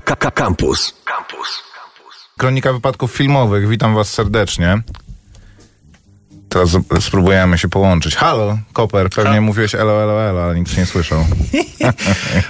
Campus. Campus. Kronika wypadków filmowych. Witam was serdecznie. Teraz spróbujemy się połączyć. Halo, Koper, pewnie mówiłeś elo, elo, elo, ale nikt nie słyszał.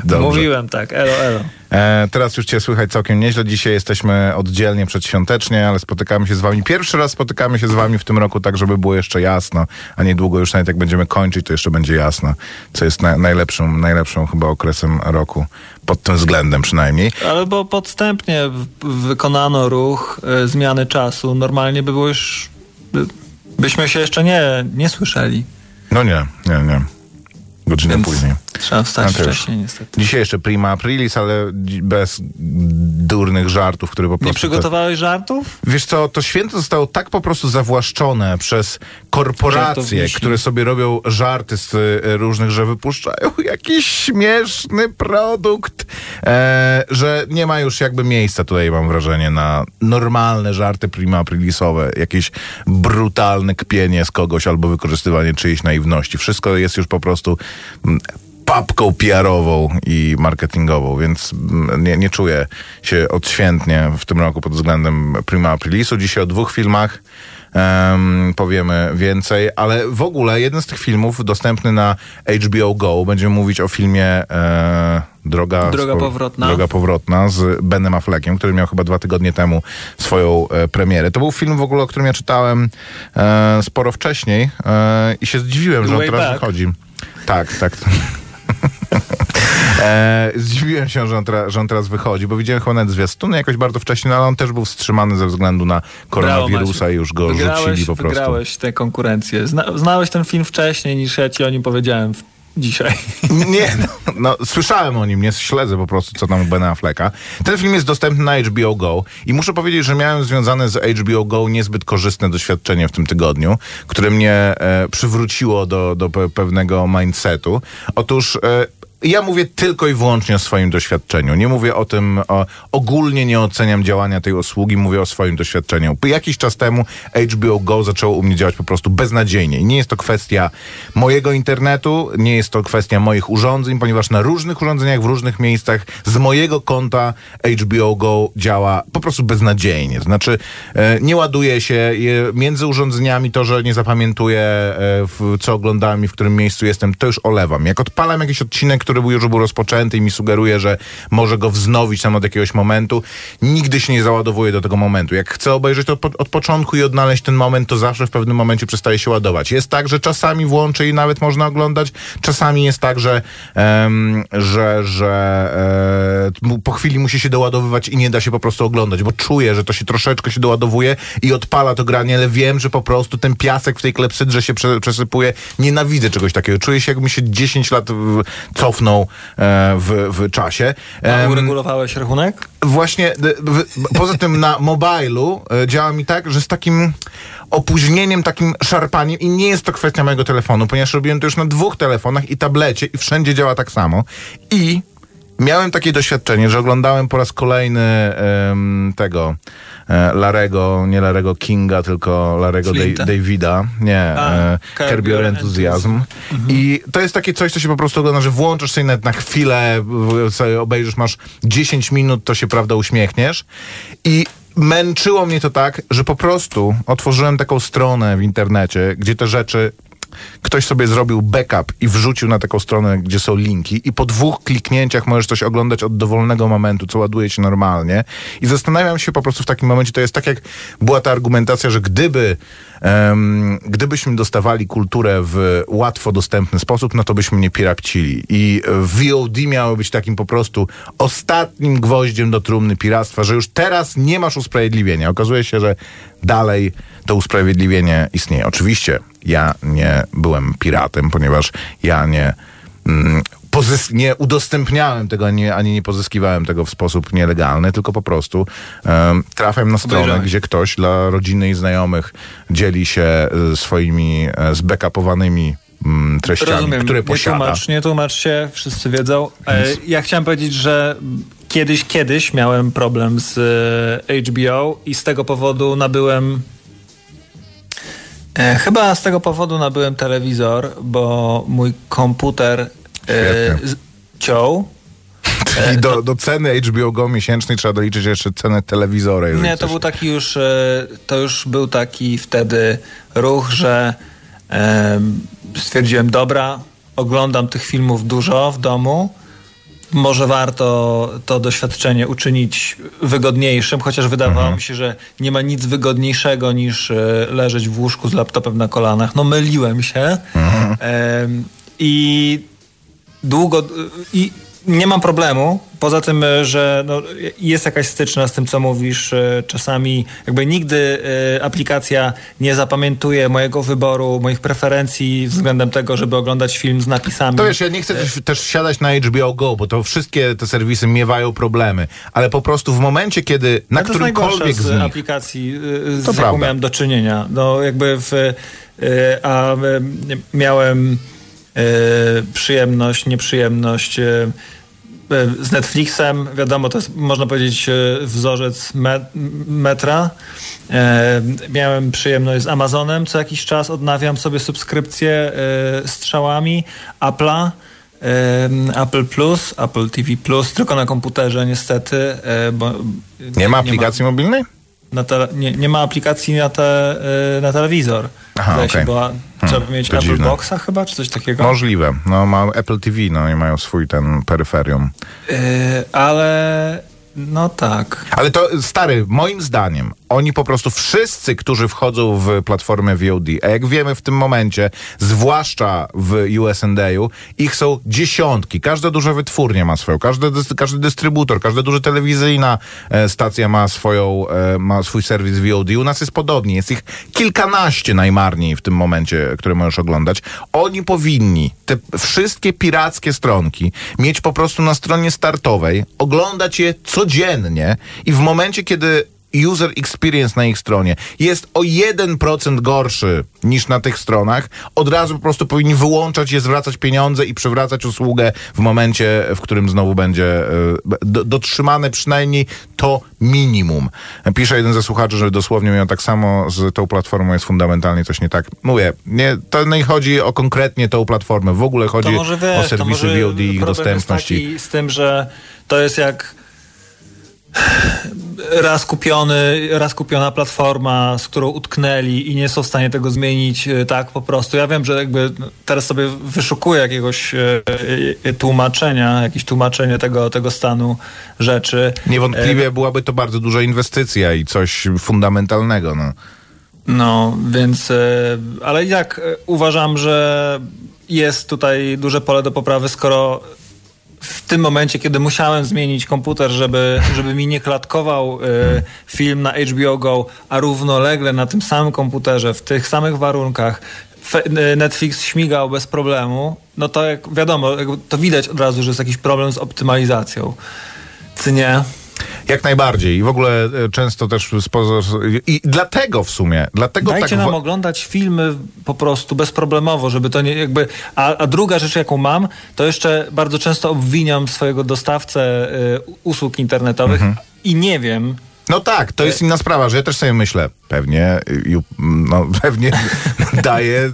Mówiłem tak, elo, elo. E, teraz już cię słychać całkiem nieźle. Dzisiaj jesteśmy oddzielnie przedświątecznie, ale spotykamy się z wami. Pierwszy raz spotykamy się z wami w tym roku, tak żeby było jeszcze jasno, a niedługo już nawet jak będziemy kończyć, to jeszcze będzie jasno, co jest na, najlepszym, najlepszym chyba okresem roku. Pod tym względem przynajmniej. Ale bo podstępnie wykonano ruch e, zmiany czasu. Normalnie by było już... byśmy się jeszcze nie, nie słyszeli. No nie, nie, nie. Godzinę Więc później. Trzeba wstać No wcześniej niestety. Dzisiaj jeszcze prima aprilis, ale bez durnych żartów, które po Nie prostu... przygotowałeś żartów? Wiesz co, to święto zostało tak po prostu zawłaszczone przez korporacje, które sobie robią żarty z e, różnych, że wypuszczają jakiś śmieszny produkt, e, że nie ma już jakby miejsca tutaj, mam wrażenie, na normalne żarty prima aprilisowe, jakieś brutalne kpienie z kogoś albo wykorzystywanie czyjejś naiwności. Wszystko jest już po prostu mm, papką PR-ową i marketingową, więc mm, nie, nie czuję się odświętnie w tym roku pod względem Prima Aprilisu. Dzisiaj o dwóch filmach em, powiemy więcej, ale w ogóle jeden z tych filmów dostępny na HBO Go, będziemy mówić o filmie e, Droga, Droga spo- powrotna. Droga powrotna z Benem Affleckiem, który miał chyba dwa tygodnie temu swoją e, premierę. To był film w ogóle, o którym ja czytałem e, sporo wcześniej e, i się zdziwiłem, że on Way teraz back. wychodzi. Tak, tak. E, zdziwiłem się, że on, teraz, że on teraz wychodzi, bo widziałem chyba nawet zwiastuny jakoś bardzo wcześnie, no, ale on też był wstrzymany ze względu na koronawirusa Brawo, i już go wygrałeś, rzucili po prostu. Wygrałeś tę konkurencję. Zna, znałeś ten film wcześniej niż ja ci o nim powiedziałem dzisiaj. Nie, no, no, słyszałem o nim, nie śledzę po prostu, co tam u Bena Afflecka. Ten film jest dostępny na HBO Go i muszę powiedzieć, że miałem związane z HBO Go niezbyt korzystne doświadczenie w tym tygodniu, które mnie e, przywróciło do, do pe- pewnego mindsetu. Otóż... E, ja mówię tylko i wyłącznie o swoim doświadczeniu. Nie mówię o tym, o, ogólnie nie oceniam działania tej usługi, mówię o swoim doświadczeniu. Jakiś czas temu HBO Go zaczęło u mnie działać po prostu beznadziejnie. I nie jest to kwestia mojego internetu, nie jest to kwestia moich urządzeń, ponieważ na różnych urządzeniach, w różnych miejscach z mojego konta HBO Go działa po prostu beznadziejnie. Znaczy, e, nie ładuje się je, między urządzeniami to, że nie zapamiętuję, e, w, co oglądałem i w którym miejscu jestem, to już olewam. Jak odpalam jakiś odcinek, który już był rozpoczęty i mi sugeruje, że może go wznowić tam od jakiegoś momentu, nigdy się nie załadowuje do tego momentu. Jak chcę obejrzeć to po, od początku i odnaleźć ten moment, to zawsze w pewnym momencie przestaje się ładować. Jest tak, że czasami włączę i nawet można oglądać, czasami jest tak, że, em, że, że mu- po chwili musi się doładowywać i nie da się po prostu oglądać, bo czuję, że to się troszeczkę się doładowuje i odpala to granie, ale wiem, że po prostu ten piasek w tej klepsydrze się prze, przesypuje. Nienawidzę czegoś takiego. Czuję się, jakby mi się 10 lat w, cofnął e, w, w czasie. A uregulowałeś rachunek? właśnie w, poza tym na mobilu e, działa mi tak, że z takim opóźnieniem, takim szarpaniem i nie jest to kwestia mojego telefonu, ponieważ robiłem to już na dwóch telefonach i tablecie i wszędzie działa tak samo. I miałem takie doświadczenie, że oglądałem po raz kolejny em, tego e, Larego, nie Larego Kinga, tylko Larego Davida, nie, A, e, Your Enthusiasm. I to jest takie coś, co się po prostu ogląda, że włączysz sobie nawet na chwilę, sobie obejrzysz, masz 10 minut, to się prawda uśmiechniesz. I męczyło mnie to tak, że po prostu otworzyłem taką stronę w internecie, gdzie te rzeczy ktoś sobie zrobił backup i wrzucił na taką stronę, gdzie są linki i po dwóch kliknięciach możesz coś oglądać od dowolnego momentu, co ładuje normalnie. I zastanawiam się po prostu w takim momencie, to jest tak jak była ta argumentacja, że gdyby em, gdybyśmy dostawali kulturę w łatwo dostępny sposób, no to byśmy nie pirapcili. I VOD miało być takim po prostu ostatnim gwoździem do trumny piractwa, że już teraz nie masz usprawiedliwienia. Okazuje się, że dalej to usprawiedliwienie istnieje. Oczywiście ja nie byłem piratem, ponieważ ja nie, mm, pozys- nie udostępniałem tego, ani, ani nie pozyskiwałem tego w sposób nielegalny, tylko po prostu um, trafiam na stronę, gdzie ktoś dla rodziny i znajomych dzieli się e, swoimi e, zbackupowanymi mm, treściami, Rozumiem. które Nie posiada. tłumacz, nie tłumacz się, wszyscy wiedzą. E, ja chciałem powiedzieć, że kiedyś, kiedyś miałem problem z e, HBO i z tego powodu nabyłem e, chyba z tego powodu nabyłem telewizor, bo mój komputer e, z- ciął Czyli do, do ceny HBO Go miesięcznej trzeba doliczyć jeszcze cenę telewizora. Nie, to coś... był taki już, e, to już był taki wtedy ruch, że e, stwierdziłem, dobra, oglądam tych filmów dużo w domu, może warto to doświadczenie uczynić wygodniejszym, chociaż wydawało mhm. mi się, że nie ma nic wygodniejszego niż e, leżeć w łóżku z laptopem na kolanach. No myliłem się. Mhm. I długo... I nie mam problemu. Poza tym, e, że no, jest jakaś styczna z tym, co mówisz. E, czasami jakby nigdy e, aplikacja nie zapamiętuje mojego wyboru, moich preferencji względem tego, żeby oglądać film z napisami. To wiesz, ja nie chcę też, też siadać na HBO Go, bo to wszystkie te serwisy miewają problemy, ale po prostu w momencie, kiedy na no którymkolwiek z, z nich... aplikacji, z to jaką miałem do czynienia. No jakby w... A miałem przyjemność, nieprzyjemność z Netflixem, wiadomo, to jest, można powiedzieć, e, wzorzec metra. E, miałem przyjemność z Amazonem, co jakiś czas odnawiam sobie subskrypcję strzałami Apple'a. Apple Plus, Apple TV Plus, tylko na komputerze niestety. Bo nie ma aplikacji nie ma, mobilnej? Te, nie, nie, ma aplikacji na, te, na telewizor. Aha, okay. się, była, trzeba hmm, mieć Apple dziwne. Boxa chyba, czy coś takiego? Możliwe. No, ma Apple TV, no i mają swój ten peryferium. Yy, ale no tak. Ale to, stary, moim zdaniem, oni po prostu wszyscy, którzy wchodzą w platformę VOD, a jak wiemy w tym momencie, zwłaszcza w USA, ich są dziesiątki. Każda duża wytwórnia ma swoją, każdy, każdy dystrybutor, każda duża telewizyjna e, stacja ma swoją, e, ma swój serwis VOD. U nas jest podobnie. Jest ich kilkanaście najmarniej w tym momencie, które możesz oglądać. Oni powinni te wszystkie pirackie stronki mieć po prostu na stronie startowej, oglądać je codziennie i w momencie, kiedy user experience na ich stronie jest o 1% gorszy niż na tych stronach, od razu po prostu powinni wyłączać je, zwracać pieniądze i przywracać usługę w momencie, w którym znowu będzie e, dotrzymane przynajmniej to minimum. Pisze jeden ze słuchaczy, że dosłownie miał tak samo z tą platformą jest fundamentalnie coś nie tak. Mówię, nie, to nie chodzi o konkretnie tą platformę, w ogóle chodzi wiesz, o serwisy VOD i ich dostępności. z tym, że to jest jak raz kupiony, raz kupiona platforma, z którą utknęli i nie są w stanie tego zmienić e, tak po prostu. Ja wiem, że jakby teraz sobie wyszukuję jakiegoś e, e, tłumaczenia, jakieś tłumaczenie tego, tego stanu rzeczy. Niewątpliwie byłaby to bardzo duża inwestycja i coś fundamentalnego. No, no więc, ale jak uważam, że jest tutaj duże pole do poprawy, skoro w tym momencie, kiedy musiałem zmienić komputer, żeby, żeby mi nie klatkował y, film na HBO Go, a równolegle na tym samym komputerze, w tych samych warunkach, y, Netflix śmigał bez problemu, no to jak wiadomo, to widać od razu, że jest jakiś problem z optymalizacją. Czy nie? Jak najbardziej. I w ogóle e, często też spoza... I dlatego w sumie, dlatego Dajcie tak... nam oglądać filmy po prostu bezproblemowo, żeby to nie jakby... A, a druga rzecz, jaką mam, to jeszcze bardzo często obwiniam swojego dostawcę y, usług internetowych mhm. i nie wiem, no tak, to jest inna sprawa, że ja też sobie myślę, pewnie, no, pewnie daje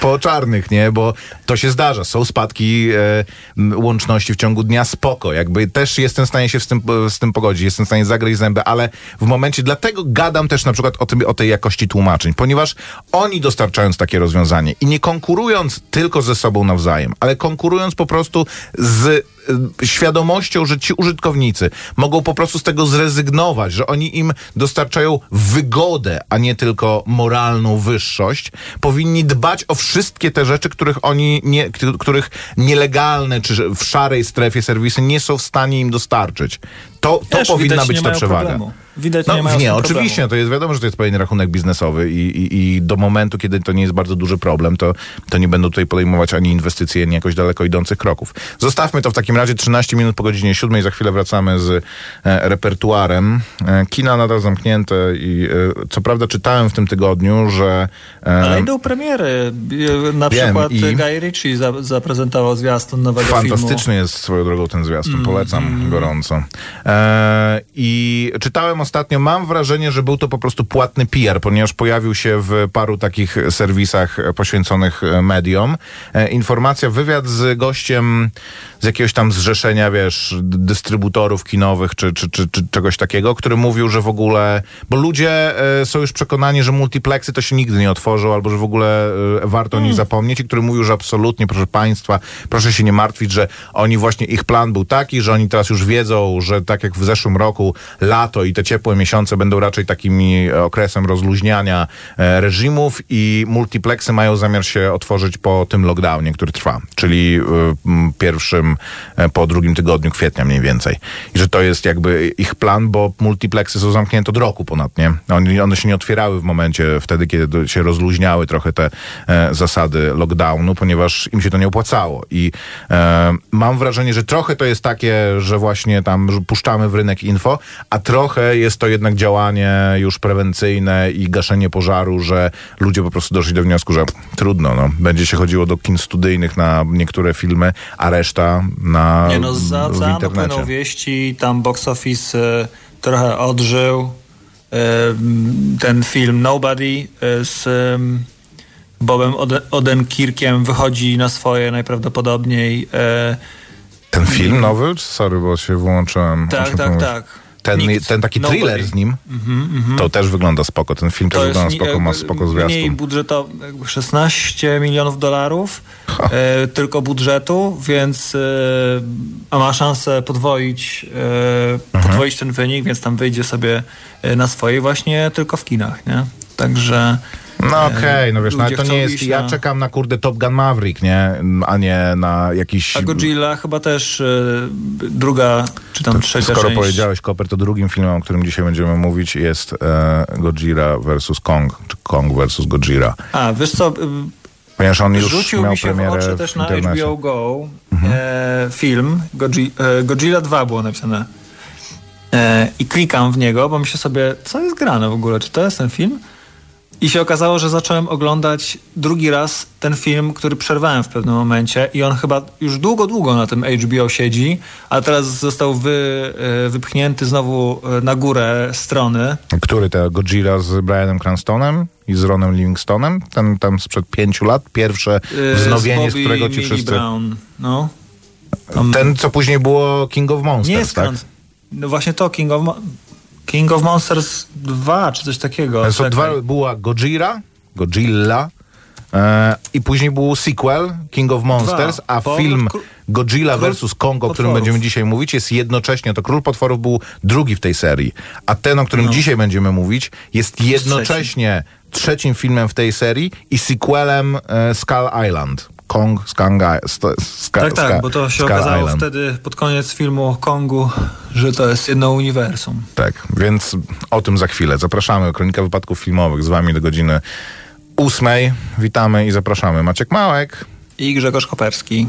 po czarnych, nie? Bo to się zdarza. Są spadki e, łączności w ciągu dnia, spoko. Jakby też jestem w stanie się z tym, z tym pogodzić, jestem w stanie zagryźć zęby, ale w momencie, dlatego gadam też na przykład o, tym, o tej jakości tłumaczeń, ponieważ oni dostarczając takie rozwiązanie i nie konkurując tylko ze sobą nawzajem, ale konkurując po prostu z e, świadomością, że ci użytkownicy mogą po prostu z tego zrezygnować, że oni im dostarczają wygodę, a nie tylko moralną wyższość, powinni dbać o wszystkie te rzeczy, których oni nie, których nielegalne czy w szarej strefie serwisy nie są w stanie im dostarczyć. To, to powinna być ta przewaga. Problemu. Widać, no, nie, ma nie oczywiście, problemu. to jest wiadomo, że to jest pewien rachunek biznesowy i, i, i, do momentu, kiedy to nie jest bardzo duży problem, to, to nie będą tutaj podejmować ani inwestycji, ani jakoś daleko idących kroków. Zostawmy to w takim razie 13 minut po godzinie 7, za chwilę wracamy z e, repertuarem. E, kina nadal zamknięte i e, co prawda czytałem w tym tygodniu, że... Ale idą premiery. Na wiem, przykład i... Guy Ritchie za, zaprezentował zwiastun nowego Fantastyczny. Fantastyczny jest swoją drogą ten zwiastun, mm, polecam gorąco. E, I czytałem ostatnio, mam wrażenie, że był to po prostu płatny PR, ponieważ pojawił się w paru takich serwisach poświęconych mediom. E, informacja, wywiad z gościem z jakiegoś tam zrzeszenia, wiesz, dystrybutorów kinowych czy, czy, czy, czy czegoś takiego, który mówił, że w ogóle, bo ludzie e, są już przekonani, że multiplexy to się nigdy nie otworzą, albo że w ogóle e, warto o nich zapomnieć i który mówił, że absolutnie, proszę państwa, proszę się nie martwić, że oni właśnie, ich plan był taki, że oni teraz już wiedzą, że tak jak w zeszłym roku lato i te ciepłe miesiące będą raczej takimi okresem rozluźniania e, reżimów i multiplexy mają zamiar się otworzyć po tym lockdownie, który trwa, czyli y, m, pierwszym e, po drugim tygodniu kwietnia mniej więcej. I że to jest jakby ich plan, bo multiplexy są zamknięte od roku ponad, nie? One, one się nie otwierały w momencie wtedy, kiedy się rozluźniały trochę te e, zasady lockdownu, ponieważ im się to nie opłacało. I e, mam wrażenie, że trochę to jest takie, że właśnie tam puszczamy w rynek info, a trochę jest to jednak działanie już prewencyjne i gaszenie pożaru, że ludzie po prostu doszli do wniosku, że trudno, no. Będzie się chodziło do kin studyjnych na niektóre filmy, a reszta na Nie no, za oceanu płyną wieści, tam box office e, trochę odżył. M, ten film Nobody e, z em, Bobem Ode- Odenkirkiem wychodzi na swoje najprawdopodobniej. Ten film nowy? Sorry, bo się wyłączyłem. Tak, tak, tak. Ten, Nikt- ten taki Nobody. thriller z nim, to też wygląda spoko. Ten film też wygląda spoko, ma jakby spoko Mniej zwiastun. budżetowy, jakby 16 milionów dolarów e, tylko budżetu, więc e, a ma szansę podwoić, e, Mhm. podwoić ten wynik, więc tam wyjdzie sobie na swoje właśnie tylko w kinach, nie? Także No okej, no wiesz, no, ale to nie jest... Ja na- czekam na kurde Top Gun Maverick, nie? A nie na jakiś... a Godzilla chyba też e, druga, czy tam trzecia Skoro część. powiedziałeś, Koper, to drugim filmem, o którym dzisiaj będziemy mówić jest e, Godzilla vs. Kong, czy Kong vs. Godzilla. A, wiesz co, e, Ponieważ on już Rzucił miał mi się w premierę oczy w też na. Mhm. HBO Go e, film Godzi, e, Godzilla 2 było napisane. E, I klikam w niego, bo myślę sobie, co jest grane w ogóle, czy to jest ten film? I się okazało, że zacząłem oglądać drugi raz ten film, który przerwałem w pewnym momencie i on chyba już długo, długo na tym HBO siedzi, a teraz został wy, e, wypchnięty znowu e, na górę strony. Który to Godzilla z Brianem Cranstonem i z Ronem Livingstonem? Ten tam sprzed pięciu lat, pierwsze e, wznowienie, z, Bobby którego ci Millie wszyscy... Brown. No. Tam- Ten, co później było King of Monsters, Nie jest tak? No właśnie to, King of, Mo- King of Monsters 2, czy coś takiego. To Czekaj. dwa, była Godzilla, Godzilla e, i później był sequel King of Monsters, Dwa. a Powrót film Godzilla Król vs. Kong, o którym będziemy dzisiaj mówić, jest jednocześnie, to Król Potworów był drugi w tej serii, a ten, o którym No. dzisiaj będziemy mówić, jest jednocześnie trzecim filmem w tej serii i sequelem e, Skull Island. Kong, Skang, st, ska, Tak, tak, ska, bo to się Skull okazało Island. wtedy pod koniec filmu o Kongu, że to jest jedno uniwersum. Tak, więc o tym za chwilę. Zapraszamy. Kronika wypadków filmowych z wami do godziny ósmej. Witamy i zapraszamy. Maciek Małek. I Grzegorz Koperski.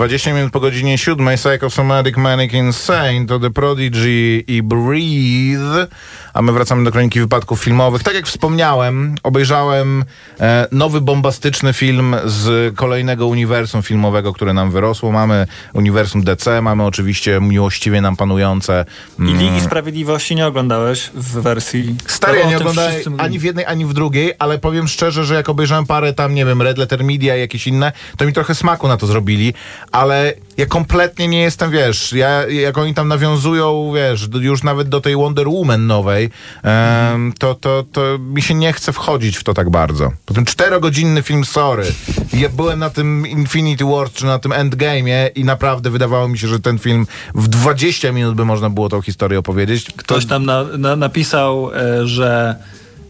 20 minut po godzinie 7 Psychosomatic Manic Insane to The Prodigy i Breathe. A my wracamy do kroniki wypadków filmowych. Tak jak wspomniałem, obejrzałem e, nowy bombastyczny film z kolejnego uniwersum filmowego, które nam wyrosło. Mamy uniwersum DC, mamy oczywiście miłościwie nam panujące. I Mm, Ligi Sprawiedliwości nie oglądałeś w wersji. Stary, ja nie oglądałem ani w jednej, ani w drugiej, ale powiem szczerze, że jak obejrzałem parę tam, nie wiem, Red Letter Media i jakieś inne, to mi trochę smaku na to zrobili, ale ja kompletnie nie jestem, wiesz, ja, jak oni tam nawiązują, wiesz, już nawet do tej Wonder Woman nowej, em, to, to, to mi się nie chce wchodzić w to tak bardzo. Potem czterogodzinny film, sorry. Ja byłem na tym Infinity War, czy na tym Endgame'ie i naprawdę wydawało mi się, że ten film w 20 minut by można było tą historię opowiedzieć. Ktoś tam na, na, napisał, e, że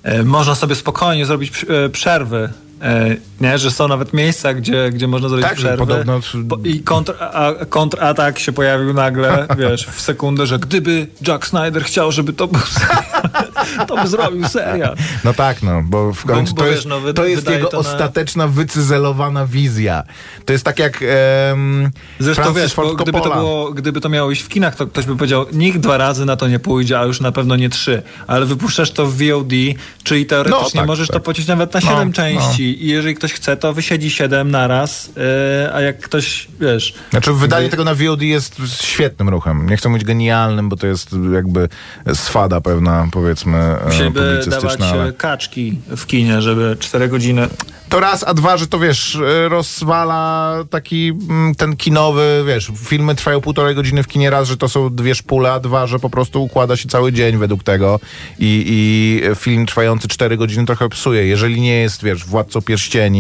e, można sobie spokojnie zrobić e, przerwy. Nie, że są nawet miejsca, gdzie, gdzie można zrobić Tak, że przerwy. podobno- Po- I kontr, a, kontratak się pojawił nagle, wiesz, w sekundę, że gdyby Jack Snyder chciał, żeby to był serial, to by zrobił serial. No tak, no, bo w końcu bo to, wiesz, jest, no, to jest wydaje jego to na- ostateczna, wycyzelowana wizja. To jest tak jak um, Zresztą Francis wiesz, Ford bo gdyby to, było, gdyby to miało iść w kinach, to ktoś by powiedział, nikt dwa razy na to nie pójdzie, a już na pewno nie trzy. Ale wypuszczasz to w VOD, czyli teoretycznie No, tak, możesz tak. to pociąć nawet na No, siedem no. części. I jeżeli ktoś chce, to wysiedzi siedem naraz, yy, a jak ktoś, wiesz... Znaczy wydanie gdy- tego na VOD jest świetnym ruchem. Nie chcę mówić genialnym, bo to jest jakby swada pewna, powiedzmy, e, Musieliby dawać publicystyczna. Ale... e, kaczki w kinie, żeby cztery godziny... To raz, a dwa, że to wiesz, e, rozwala taki mm, ten kinowy, wiesz, filmy trwają półtorej godziny w kinie, raz, że to są dwie szpule, a dwa, że po prostu układa się cały dzień według tego i, i film trwający cztery godziny trochę psuje. Jeżeli nie jest, wiesz, Władcą Pierścieni,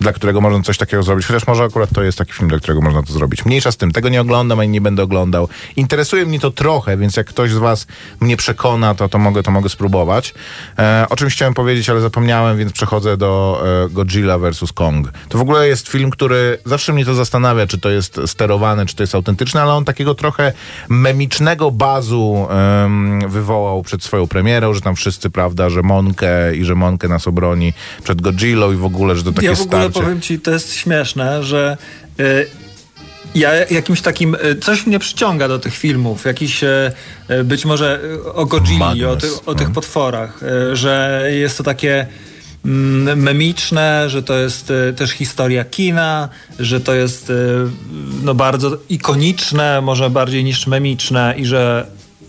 dla którego można coś takiego zrobić, chociaż może akurat to jest taki film, dla którego można to zrobić. Mniejsza z tym, tego nie oglądam ani nie będę oglądał. Interesuje mnie to trochę, więc jak ktoś z was mnie przekona, to, to, mogę, to mogę spróbować. E, o czymś chciałem powiedzieć, ale zapomniałem, więc przechodzę do e, Godzilla vs. Kong. To w ogóle jest film, który zawsze mnie to zastanawia, czy to jest sterowane, czy to jest autentyczne, ale on takiego trochę memicznego bazu wywołał przed swoją premierą, że tam wszyscy, prawda, że Monkę i że Monkę nas obroni przed Godzillą i w ogóle, że to takie ja w ogóle starcie. powiem ci, to jest śmieszne, że y, ja jakimś takim, y, coś mnie przyciąga do tych filmów, jakiś y, y, być może o Godzilli, o, ty, o tych no. potworach, że jest to takie mm, memiczne, że to jest też historia kina, że to jest no bardzo ikoniczne, może bardziej niż memiczne i że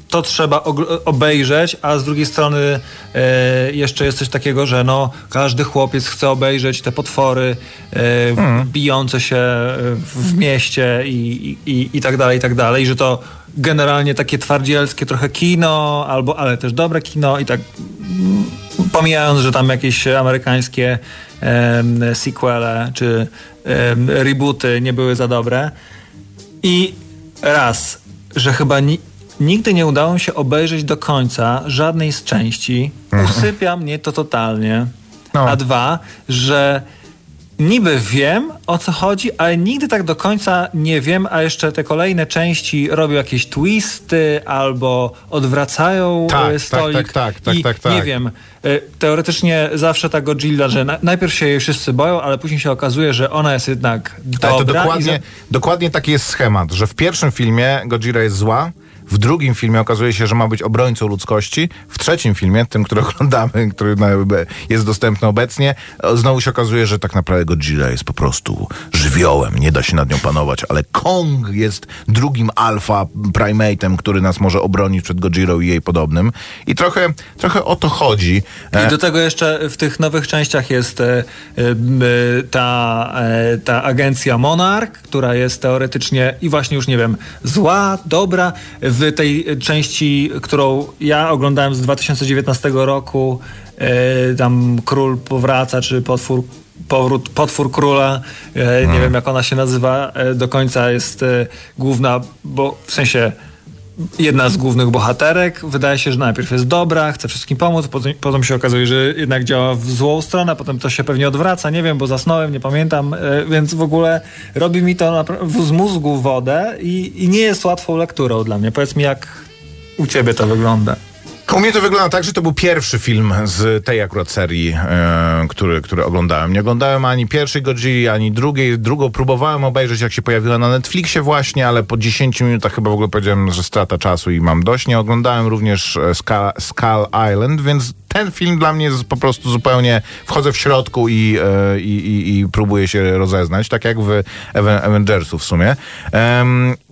to trzeba obejrzeć, a z drugiej strony e, jeszcze jest coś takiego, że no, każdy chłopiec chce obejrzeć te potwory e, bijące się w, w mieście i, i, i tak dalej, i tak dalej, że to generalnie takie twardzielskie trochę kino, albo, ale też dobre kino i tak mm, pomijając, że tam jakieś amerykańskie em, sequele czy em, rebooty nie były za dobre. I raz, że chyba ni- nigdy nie udało mi się obejrzeć do końca żadnej z części. Usypia mnie to totalnie. No. A dwa, że niby wiem o co chodzi, ale nigdy tak do końca nie wiem, a jeszcze te kolejne części robią jakieś twisty albo odwracają Tak, e, stolik. tak, tak, tak, I tak, tak. Nie wiem, e, teoretycznie zawsze ta Godzilla, że na, najpierw się jej wszyscy boją, ale później się okazuje, że ona jest jednak dobra. Ale to dokładnie, za- dokładnie taki jest schemat, że w pierwszym filmie Godzilla jest zła, w drugim filmie okazuje się, że ma być obrońcą ludzkości, w trzecim filmie, tym, który oglądamy, który jest dostępny obecnie, znowu się okazuje, że tak naprawdę Godzilla jest po prostu żywiołem, nie da się nad nią panować, ale Kong jest drugim alfa primatem, który nas może obronić przed Godzillą i jej podobnym. I trochę, trochę o to chodzi. E, I do tego jeszcze w tych nowych częściach jest e, e, ta, ta agencja Monarch, która jest teoretycznie i właśnie już nie wiem, zła, dobra. W tej części, którą ja oglądałem z 2019 roku, e, tam król powraca, czy potwór powrót, potwór króla, e, nie wiem jak ona się nazywa, e, do końca jest główna, bo w sensie jedna z głównych bohaterek. Wydaje się, że najpierw jest dobra, chce wszystkim pomóc, potem, potem się okazuje, że jednak działa w złą stronę, potem to się pewnie odwraca, nie wiem, bo zasnąłem, nie pamiętam, e, więc w ogóle robi mi to z mózgu wodę i, i nie jest łatwą lekturą dla mnie. Powiedz mi, jak u ciebie to wygląda. U mnie to wygląda tak, że to był pierwszy film z tej akurat serii, e, który, który oglądałem. Nie oglądałem ani pierwszej Godzilli, ani drugiej. Drugą próbowałem obejrzeć, jak się pojawiła na Netflixie właśnie, ale po 10 minutach chyba w ogóle powiedziałem, że strata czasu i mam dość. Nie oglądałem również e, Skull Island, więc ten film dla mnie jest po prostu zupełnie, wchodzę w środku i, e, i, i, i próbuję się rozeznać, tak jak w Aven- Avengersu w sumie.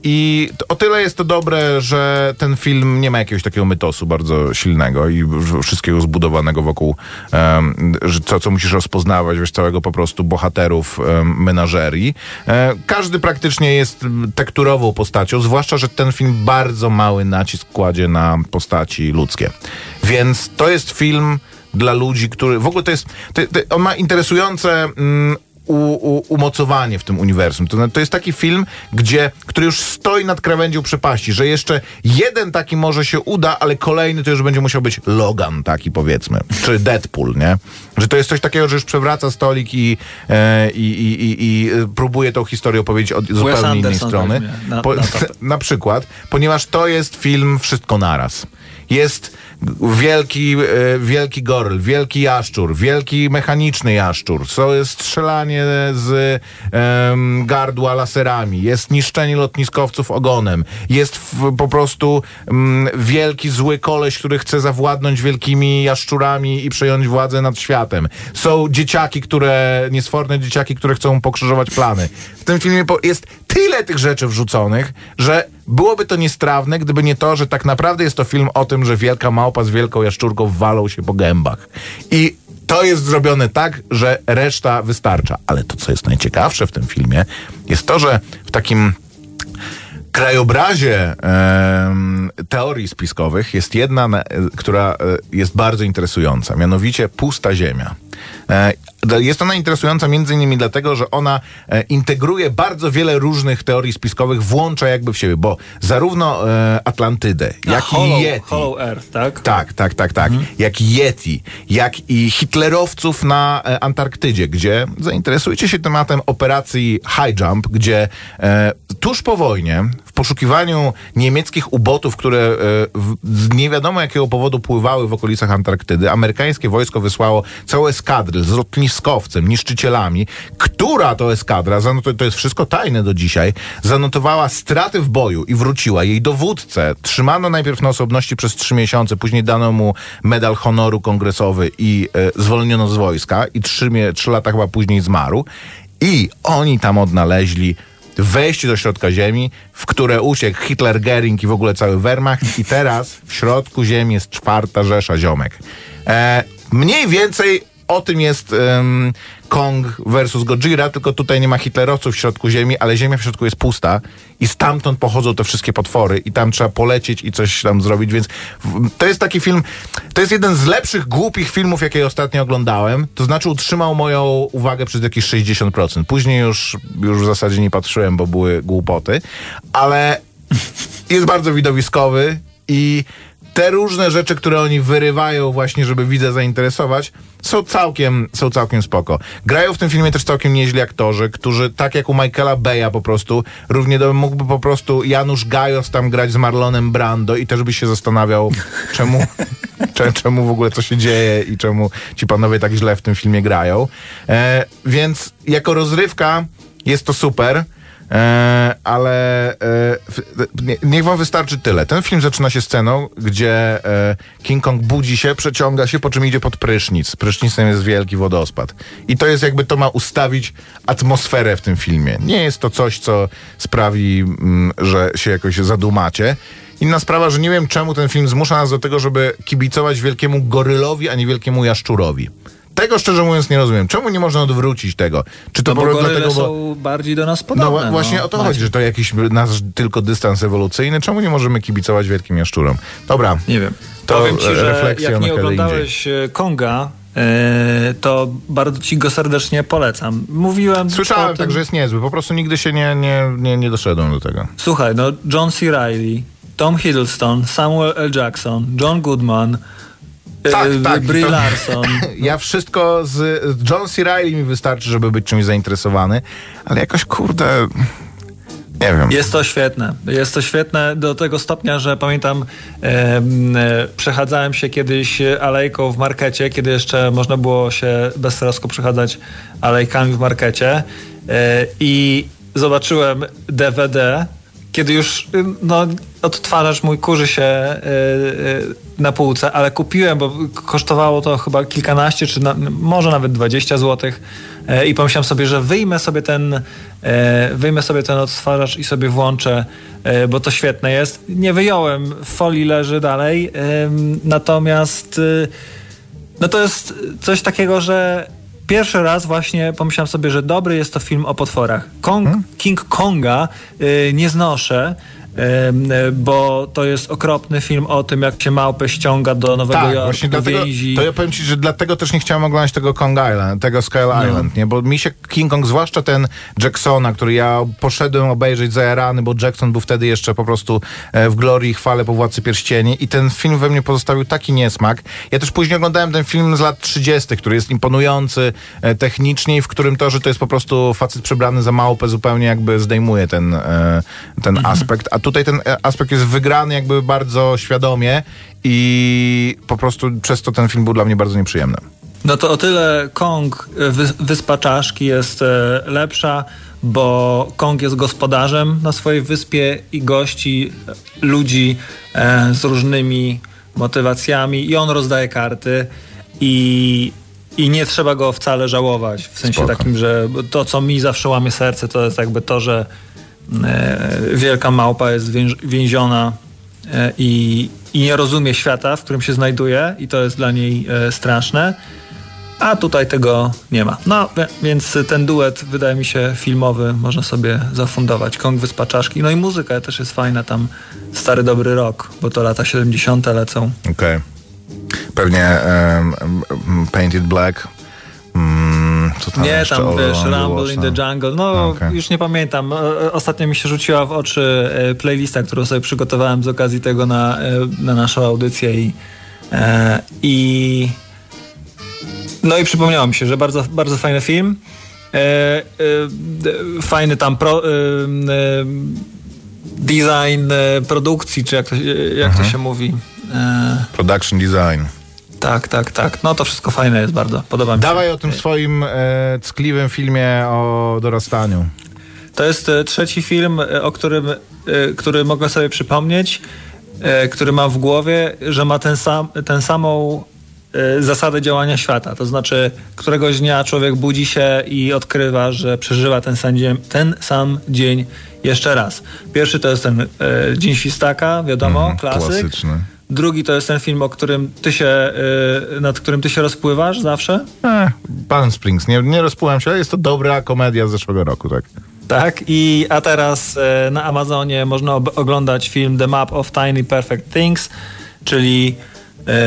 I o tyle jest to dobre, że ten film nie ma jakiegoś takiego mytosu bardzo silnego i wszystkiego zbudowanego wokół, że co, co musisz rozpoznawać, wiesz, całego po prostu bohaterów menażerii. E, każdy praktycznie jest tekturową postacią, zwłaszcza, że ten film bardzo mały nacisk kładzie na postaci ludzkie. Więc to jest film dla ludzi, który w ogóle to jest, to, to, on ma interesujące mm, u, u, umocowanie w tym uniwersum. To, to jest taki film, gdzie, który już stoi nad krawędzią przepaści, że jeszcze jeden taki może się uda, ale kolejny to już będzie musiał być Logan taki powiedzmy, czy Deadpool, nie? Że to jest coś takiego, że już przewraca stolik i, e, i, i, i, e, próbuje tą historię opowiedzieć od zupełnie innej Anderson strony. weźmie na- Po, na to. na przykład, ponieważ to jest film wszystko naraz. Jest wielki, e, wielki goryl, wielki jaszczur, wielki mechaniczny jaszczur, so jest strzelanie z em, gardła laserami, jest niszczenie lotniskowców ogonem, jest w, po prostu mm, wielki zły koleś, który chce zawładnąć wielkimi jaszczurami i przejąć władzę nad światem. Są dzieciaki, które, niesforne dzieciaki, które chcą pokrzyżować plany. W tym filmie jest tyle tych rzeczy wrzuconych, że byłoby to niestrawne, gdyby nie to, że tak naprawdę jest to film o tym, że wielka małpa z wielką jaszczurką walą się po gębach. I to jest zrobione tak, że reszta wystarcza. Ale to, co jest najciekawsze w tym filmie, jest to, że w takim krajobrazie em, teorii spiskowych jest jedna, na- e, która e, jest bardzo interesująca, mianowicie pusta ziemia. E, Jest ona interesująca między innymi dlatego, że ona e, integruje bardzo wiele różnych teorii spiskowych, włącza jakby w siebie, bo zarówno e, Atlantydę, A jak Hollow, i Yeti, Hollow Earth, tak? tak, tak, tak, tak. Jak Yeti, jak i hitlerowców na Antarktydzie, gdzie zainteresujcie się tematem operacji High Jump, gdzie tuż po wojnie, w poszukiwaniu niemieckich ubotów, które z nie wiadomo jakiego powodu pływały w okolicach Antarktydy, amerykańskie wojsko wysłało całą z lotniskowcem, niszczycielami, która to eskadra, to jest wszystko tajne do dzisiaj, zanotowała straty w boju i wróciła. Jej dowódcę trzymano najpierw na osobności przez trzy miesiące, później dano mu medal honoru kongresowy i e, zwolniono z wojska i trzy, trzy lata chyba później zmarł. I oni tam odnaleźli wejście do środka ziemi, w które uciekł Hitler, Gering i w ogóle cały Wehrmacht i teraz w środku ziemi jest czwarta Rzesza ziomek. E, mniej więcej o tym jest em, Kong versus Godzilla, tylko tutaj nie ma hitlerowców w środku ziemi, ale ziemia w środku jest pusta i stamtąd pochodzą te wszystkie potwory i tam trzeba polecieć i coś tam zrobić, więc to jest taki film, to jest jeden z lepszych, głupich filmów, jakie ostatnio oglądałem, to znaczy utrzymał moją uwagę przez jakieś 60%. Później już, już w zasadzie nie patrzyłem, bo były głupoty, ale jest bardzo widowiskowy i te różne rzeczy, które oni wyrywają właśnie, żeby widza zainteresować, są całkiem, są całkiem spoko. Grają w tym filmie też całkiem nieźli aktorzy, którzy tak jak u Michaela Beya po prostu, równie dobrze mógłby po prostu Janusz Gajos tam grać z Marlonem Brando i też byś się zastanawiał, czemu, cze- czemu w ogóle co się dzieje i czemu ci panowie tak źle w tym filmie grają. E, więc jako rozrywka jest to super. E, ale e, niech wam wystarczy tyle. Ten film zaczyna się sceną, gdzie e, King Kong budzi się, przeciąga się, po czym idzie pod prysznic. Prysznicem jest wielki wodospad. I to jest jakby to ma ustawić atmosferę w tym filmie. Nie jest to coś, co sprawi, mm, że się jakoś zadumacie. Inna sprawa, że nie wiem czemu ten film zmusza nas do tego, żeby kibicować wielkiemu gorylowi, a nie wielkiemu jaszczurowi. Tego szczerze mówiąc nie rozumiem. Czemu nie można odwrócić tego? Czy to No bo dlatego, bo... są bardziej do nas No podobne. wa- właśnie o to chodzi, że to jakiś nasz tylko dystans ewolucyjny. Czemu nie możemy kibicować wielkim jaszczurom? Dobra. Nie wiem. To Powiem ci, że refleksja jak na nie oglądałeś e, Konga, e, to bardzo ci go serdecznie polecam. Mówiłem Słyszałem tym... tak, że jest niezły. Po prostu nigdy się nie, nie, nie, nie doszedłem do tego. Słuchaj, no John C. Reilly, Tom Hiddleston, Samuel L. Jackson, John Goodman, Tak, e, tak, Brie to- Larson. Ja wszystko z... John C. Reilly mi wystarczy, żeby być czymś zainteresowany, ale jakoś kurde... Nie wiem. Jest to świetne. Jest to świetne do tego stopnia, że pamiętam, e, e, przechadzałem się kiedyś alejką w markecie, kiedy jeszcze można było się bez trosku przechadzać alejkami w markecie e, i zobaczyłem DVD, kiedy już no, odtwarzacz mój kurzy się e, na półce, ale kupiłem, bo kosztowało to chyba kilkanaście, czy na, może nawet 20 złotych E, i pomyślałem sobie, że wyjmę sobie ten, wyjmę sobie ten odtwarzacz i sobie włączę, bo to świetne jest. Nie wyjąłem, w folii leży dalej, natomiast no to jest coś takiego, że pierwszy raz właśnie pomyślałem sobie, że dobry jest to film o potworach. Kong, hmm? King Konga nie znoszę, bo to jest okropny film o tym, jak się małpę ściąga do Nowego tak, Jorku, właśnie dlatego, więzi. To ja powiem ci, że dlatego też nie chciałem oglądać tego Kong Island, tego Skull no. Island, nie? Bo mi się King Kong, zwłaszcza ten Jacksona, który ja poszedłem obejrzeć za rany, bo Jackson był wtedy jeszcze po prostu e, w glorii i chwale po Władcy Pierścieni i ten film we mnie pozostawił taki niesmak. Ja też później oglądałem ten film z lat 30., który jest imponujący e, technicznie i w którym to, że to jest po prostu facet przebrany za małpę zupełnie jakby zdejmuje ten, e, ten mhm. aspekt, a tutaj ten e, aspekt jest wygrany jakby bardzo świadomie i po prostu przez to ten film był dla mnie bardzo nieprzyjemny. No to o tyle Kong, e, Wyspa Czaszki jest e, lepsza, bo Kong jest gospodarzem na swojej wyspie i gości ludzi z różnymi motywacjami i on rozdaje karty i, i nie trzeba go wcale żałować. W sensie Spoko. takim, że to, co mi zawsze łamie serce, to jest jakby to, że wielka małpa jest więziona e, i, i nie rozumie świata, w którym się znajduje i to jest dla niej e, straszne. A tutaj tego nie ma. No, więc ten duet wydaje mi się filmowy, można sobie zafundować. Kong Wyspa Czaszki. No i muzyka też jest fajna, tam stary dobry rok, bo to lata 70. lecą. Okej. Okay. Pewnie um, Painted Black. Co tam Nie, tam wiesz, Rumble in the Jungle. No, okay. już nie pamiętam. Ostatnio mi się rzuciła w oczy e, playlista, którą sobie przygotowałem z okazji tego na, e, na naszą audycję i, e, i no i przypomniało mi się, że bardzo, bardzo fajny film. fajny tam pro, design produkcji, czy jak to, jak to mhm. się mówi. Production design. Tak, tak, tak. No to wszystko fajne jest bardzo. Podoba mi się. Dawaj o tym swoim e, ckliwym filmie o dorastaniu. To jest e, trzeci film, e, o którym, e, który mogę sobie przypomnieć, e, który mam w głowie, że ma ten sam, ten samą e, zasadę działania świata. To znaczy, któregoś dnia człowiek budzi się i odkrywa, że przeżywa ten sam dzień, ten sam dzień jeszcze raz. Pierwszy to jest ten Dzień Świstaka, wiadomo, mm, klasyk. Klasyczny. Drugi to jest ten film, o którym ty się, yy, nad którym ty się rozpływasz zawsze? Eh, Pan Springs. Nie, nie rozpływam się, ale jest to dobra komedia z zeszłego roku, tak. Tak, i a teraz yy, na Amazonie można oglądać film The Map of Tiny Perfect Things, czyli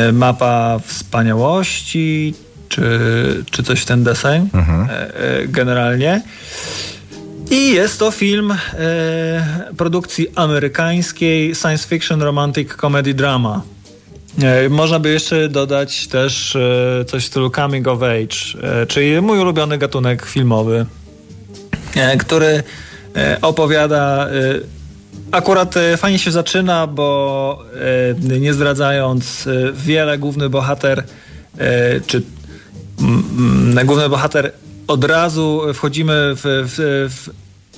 yy, mapa wspaniałości, czy, czy coś w ten deseń mhm. E, generalnie. I jest to film e, produkcji amerykańskiej science fiction romantic comedy drama. E, można by jeszcze dodać też e, coś w stylu coming of age, e, czyli mój ulubiony gatunek filmowy, e, który e, opowiada Akurat fajnie się zaczyna, bo nie zdradzając, wiele główny bohater, czy główny bohater od razu wchodzimy w, w,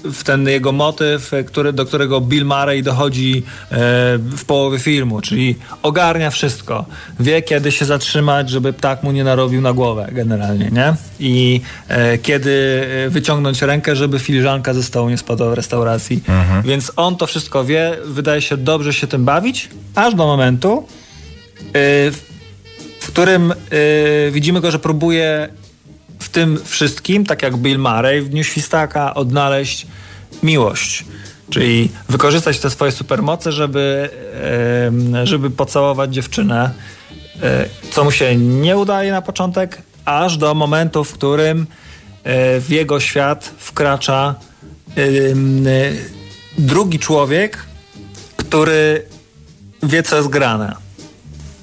w, ten jego motyw, który, do którego Bill Murray dochodzi e, w połowie filmu, czyli ogarnia wszystko. Wie, kiedy się zatrzymać, żeby ptak mu nie narobił na głowę generalnie, nie? I e, kiedy wyciągnąć rękę, żeby filiżanka ze stołu nie spadła w restauracji. Mhm. Więc on to wszystko wie, wydaje się dobrze się tym bawić, aż do momentu, e, w którym e, widzimy go, że próbuje w tym wszystkim, tak jak Bill Murray w Dniu Świstaka, odnaleźć miłość. Czyli wykorzystać te swoje supermoce, żeby, żeby pocałować dziewczynę, e, co mu się nie udaje na początek, aż do momentu, w którym e, w jego świat wkracza drugi człowiek, który wie, co jest grane.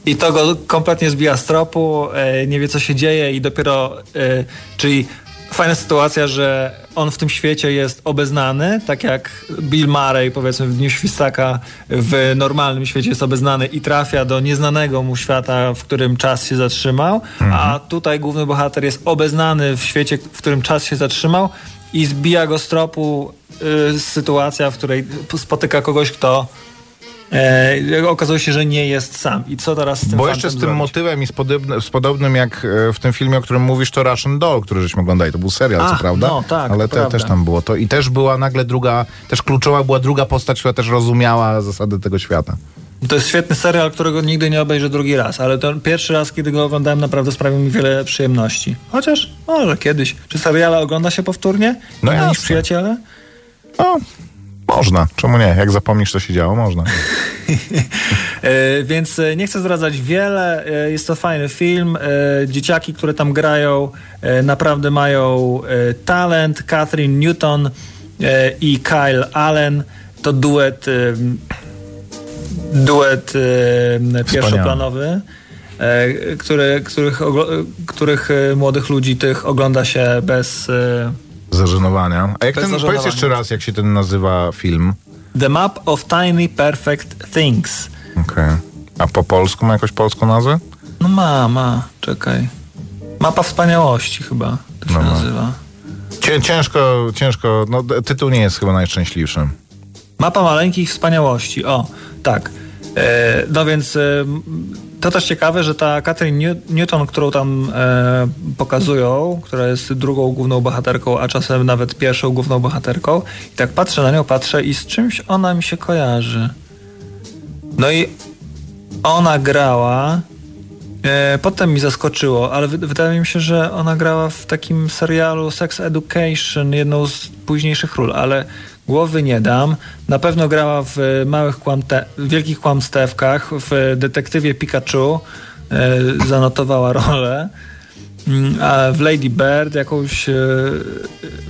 I to go kompletnie zbija z tropu, e, nie wie co się dzieje i dopiero, e, czyli fajna sytuacja, że on w tym świecie jest obeznany, tak jak Bill Murray powiedzmy w Dniu Świstaka w normalnym świecie jest obeznany i trafia do nieznanego mu świata, w którym czas się zatrzymał, mhm. a tutaj główny bohater jest obeznany w świecie, w którym czas się zatrzymał i zbija go z tropu y, sytuacja, w której spotyka kogoś, kto E, okazuje się, że nie jest sam. I co teraz z tym Bo jeszcze z tym zrobić? motywem i z, podobny, z, podobnym jak e, w tym filmie, o którym mówisz, to Russian Doll, który żeśmy oglądali. To był serial, Ach, co prawda? no, tak, Ale to te, też tam było to. I też była nagle druga, też kluczowa była druga postać, która też rozumiała zasady tego świata. To jest świetny serial, którego nigdy nie obejrzę drugi raz, ale to pierwszy raz, kiedy go oglądałem, naprawdę sprawił mi wiele przyjemności. Chociaż może kiedyś. Czy seriale ogląda się powtórnie? No Inne niż jasne. przyjaciele? No, można. Czemu nie? Jak zapomnisz, co się działo, można. E, więc e, nie chcę zdradzać wiele. E, Jest to fajny film. Dzieciaki, które tam grają, naprawdę mają talent. Catherine Newton i Kyle Allen to duet, duet pierwszoplanowy. których, których młodych ludzi tych ogląda się bez Zażenowania. A jak Bez ten, powiedz jeszcze raz, jak się ten nazywa film. The Map of Tiny Perfect Things. Okej. A po polsku ma jakąś polską nazwę? No ma, ma, czekaj. Mapa wspaniałości chyba to się No nazywa. Cię, ciężko, ciężko, no tytuł nie jest chyba najszczęśliwszy. Mapa maleńkich wspaniałości, o, tak. E, no więc e, to też ciekawe, że ta New- Newton, którą tam e, pokazują, która jest drugą główną bohaterką, a czasem nawet pierwszą główną bohaterką, i tak patrzę na nią, patrzę i z czymś ona mi się kojarzy. No i ona grała. E, potem mi zaskoczyło, ale wy- wydaje mi się, że ona grała w takim serialu Sex Education, jedną z późniejszych ról, ale głowy nie dam. Na pewno grała w małych kłamte- wielkich kłamstewkach, w detektywie Pikachu e, zanotowała rolę. Mm, A w Lady Bird jakąś e,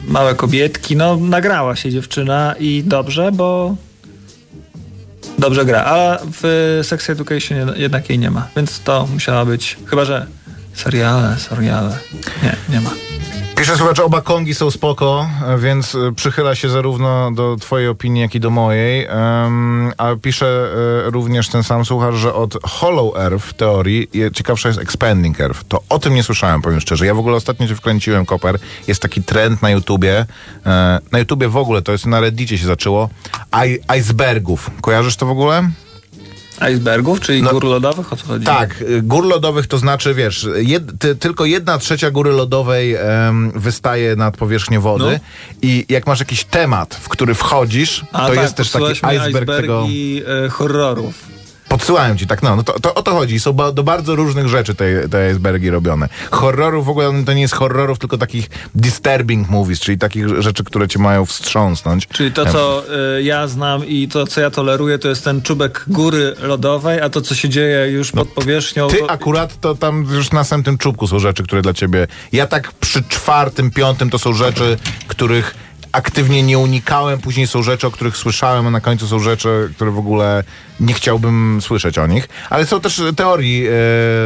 małe kobietki, no nagrała się dziewczyna i dobrze, bo dobrze gra, ale w Sex Education jed- jednak jej nie ma, więc to musiała być, chyba że seriale, seriale. Nie, nie ma. Pisze słuchacz, oba Kongi są spoko, e, więc e, przychyla się zarówno do twojej opinii, jak i do mojej. Em, a pisze e, również ten sam słuchacz, że od Hollow Earth teorii je- ciekawsza jest Expanding Earth. To o tym nie słyszałem, powiem szczerze. Ja w ogóle ostatnio się wkręciłem, Koper. Jest taki trend na YouTubie. Na YouTubie w ogóle, to jest na Reddicie się zaczęło. I, icebergów. Kojarzysz to w ogóle? Icebergów, czyli No- gór lodowych, o co chodzi? Tak, y, gór lodowych to znaczy, wiesz, jed, ty, tylko jedna trzecia góry lodowej em, wystaje nad powierzchnię wody No. i jak masz jakiś temat, w który wchodzisz, A to tak, jest też taki iceberg tego... icebergi e, horrorów. Podsyłałem ci, tak, no, no to, to o to chodzi. Są ba, do bardzo różnych rzeczy te, te icebergi robione. Horrorów w ogóle to nie jest horrorów, tylko takich disturbing movies, czyli takich rzeczy, które cię mają wstrząsnąć. Czyli to, co e, ja znam i to, co ja toleruję, to jest ten czubek góry lodowej, a to, co się dzieje już pod powierzchnią... Ty to... akurat to tam już na samym tym czubku są rzeczy, które dla ciebie. Ja tak przy czwartym, piątym to są rzeczy, których aktywnie nie unikałem. Później są rzeczy, o których słyszałem, a na końcu są rzeczy, które w ogóle nie chciałbym słyszeć o nich. Ale są też teorii e,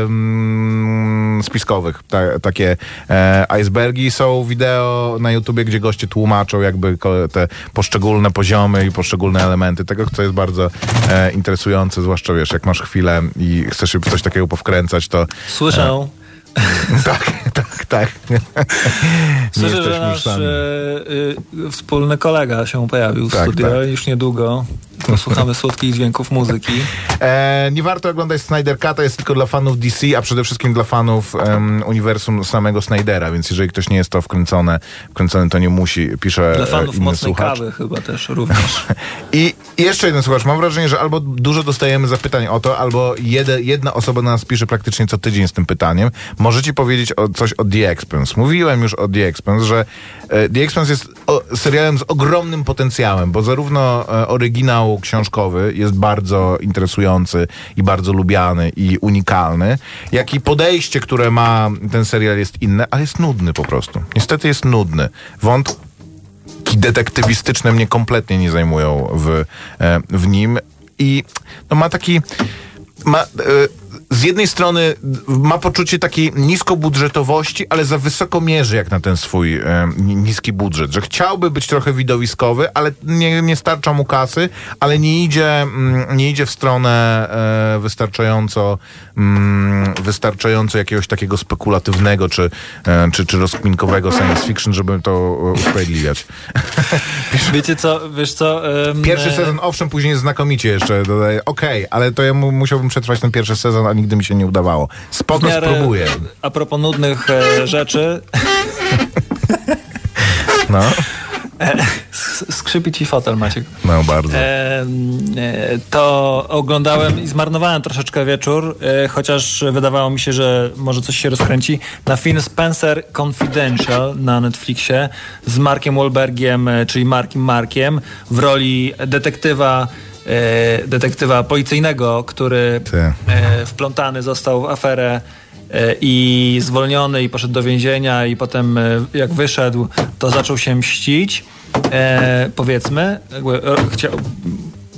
mm, spiskowych. Ta, takie e, icebergi. Są wideo na YouTubie, gdzie goście tłumaczą jakby te poszczególne poziomy i poszczególne elementy tego, co jest bardzo e, interesujące, zwłaszcza wiesz, jak masz chwilę i chcesz się w coś takiego powkręcać, to Słyszę, tak, tak, tak. Nie słyszę że jesteśmy już nasz sami. e, e, wspólny kolega się pojawił w Tak, studio tak. już niedługo. Posłuchamy słodkich dźwięków muzyki. E, nie warto oglądać Snyder Cut'a, jest tylko dla fanów DC, a przede wszystkim dla fanów em, uniwersum samego Snydera, więc jeżeli ktoś nie jest to wkręcone, wkręcony, to nie musi, pisze Dla e, fanów inny mocnej słuchacz. kawy chyba też również. I jeszcze jeden słuchacz. Mam wrażenie, że albo dużo dostajemy zapytań o to, albo jedna osoba na nas pisze praktycznie co tydzień z tym pytaniem. Możecie powiedzieć o, coś o The Expanse. Mówiłem już o The Expanse, że e, The Expanse jest o, serialem z ogromnym potencjałem, bo zarówno e, oryginał książkowy jest bardzo interesujący i bardzo lubiany i unikalny, jak i podejście, które ma ten serial jest inne, ale jest nudny po prostu. Niestety jest nudny. Wąt wątki detektywistyczne mnie kompletnie nie zajmują w, e, w nim i no ma taki ma, z jednej strony ma poczucie takiej niskobudżetowości, ale za wysoko mierzy jak na ten swój e, niski budżet, że chciałby być trochę widowiskowy, ale nie, nie starcza mu kasy, ale nie idzie, mm, nie idzie w stronę e, wystarczająco mm, wystarczająco jakiegoś takiego spekulatywnego czy, e, czy, czy rozkminkowego science fiction, żeby to e, usprawiedliwiać. Wiecie co, wiesz co... Um, pierwszy sezon, owszem, później znakomicie jeszcze dodaję, okej, okay, ale to ja mu, musiałbym przetrwać ten pierwszy sezon, a nigdy mi się nie udawało. Spoko, spróbuję. A propos nudnych e, rzeczy... no... Skrzypi ci fotel, Maciek. No, bardzo. E, to oglądałem i zmarnowałem troszeczkę wieczór, e, chociaż wydawało mi się, że może coś się rozkręci, na film Spencer Confidential na Netflixie z Markiem Wahlbergiem, e, czyli Markiem Markiem w roli detektywa e, detektywa policyjnego, który e, wplątany został w aferę E, i zwolniony i poszedł do więzienia i potem e, jak wyszedł, to zaczął się mścić, e, powiedzmy, chciał,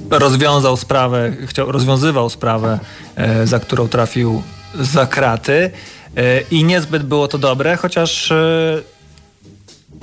rozwiązał sprawę, chciał, rozwiązywał sprawę, e, za którą trafił za kraty e, i niezbyt było to dobre, chociaż e,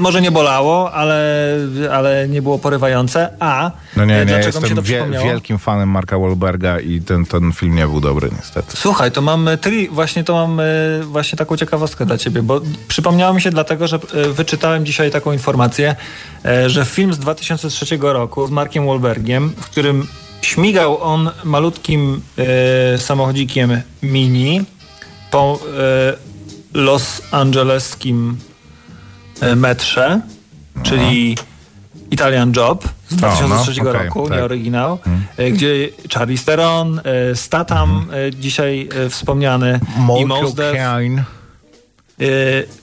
może nie bolało, ale, ale nie było porywające. A no nie, nie, jestem się to wie, wielkim fanem Marka Wahlberga i ten, ten film nie był dobry niestety. Słuchaj, to mam tri, właśnie to mam właśnie taką ciekawostkę dla ciebie, bo przypomniało mi się dlatego, że e, wyczytałem dzisiaj taką informację, e, że film z 2003 roku z Markiem Wahlbergiem, w którym śmigał on malutkim e, samochodzikiem mini po e, Los Angeleskim E, metrze, czyli Italian Job z 2003 no, okay, roku, tak. nie oryginał, hmm. gdzie Charlie Steron, e, Statham, hmm. dzisiaj wspomniany i Mosdef.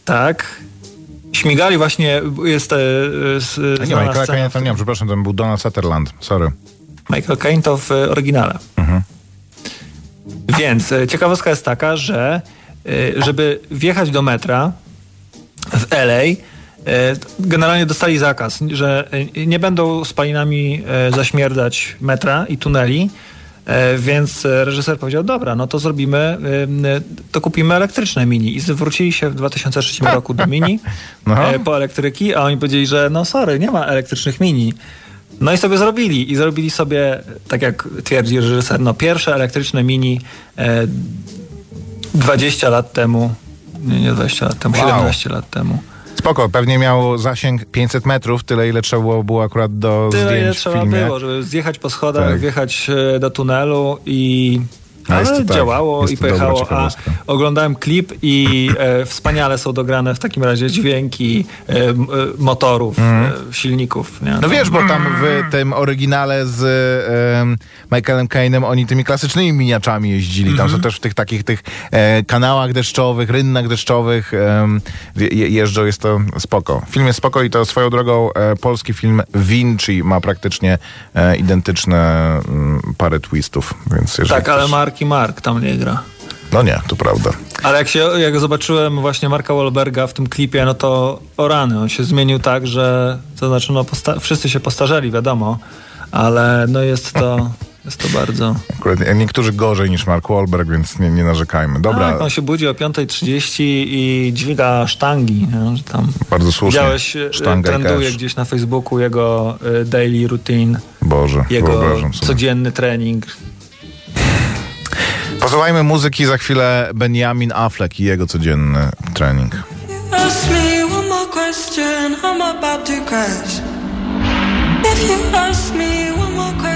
Tak. Śmigali właśnie, jest... Z, nie, Michael Caine to nie, przepraszam, to był Donald Sutherland, sorry. Michael Caine to w oryginale. Mhm. Więc ciekawostka jest taka, że żeby wjechać do metra, w LA e, generalnie dostali zakaz, że nie będą spalinami e, zaśmierdać metra i tuneli, e, więc reżyser powiedział, dobra, no to zrobimy, to kupimy elektryczne mini. I zwrócili się w 2003 roku do mini no. po elektryki, a oni powiedzieli, że no sorry, nie ma elektrycznych mini. No i sobie zrobili. I zrobili sobie, tak jak twierdzi reżyser, no pierwsze elektryczne mini 20 lat temu nie, nie 20 lat temu, wow. 17 lat temu. Spoko, pewnie miał zasięg 500 metrów, tyle ile trzeba było, było akurat do tyle, zdjęć ile trzeba filmie. było, żeby zjechać po schodach, tak. wjechać e, do tunelu i ale to, tak, działało i pojechało. A oglądałem klip i e, wspaniale są dograne w takim razie dźwięki e, e motorów, mm. e, silników. Nie? No wiesz, bo tam w tym oryginale z e, Michaelem Cainem oni tymi klasycznymi miniaczami jeździli. Tam mm -hmm. są też w tych takich tych e, kanałach deszczowych, rynnach deszczowych jeżdżą. Jest to spoko. Film jest spoko i to swoją drogą polski film Vinci ma praktycznie identyczne m, parę twistów. Więc tak, ale Mark Marki Mark tam nie gra. No nie, to prawda. Ale jak, się, jak zobaczyłem właśnie Marka Wahlberga w tym klipie, no to o rany, on się zmienił tak, że to znaczy, no wszyscy się postarzeli, wiadomo, ale no jest to... Jest to bardzo... Akurat niektórzy gorzej niż Mark Wahlberg, więc nie, nie narzekajmy. Dobra. Tak, on się budzi o 5.30 i dźwiga sztangi. Nie? Że tam bardzo słusznie. Widziałeś, e, Sztanga trenduje gdzieś na Facebooku jego e, daily routine. Boże, Jego codzienny trening. Posłuchajmy muzyki za chwilę Benjamin Affleck i jego codzienny trening. If you ask me one more question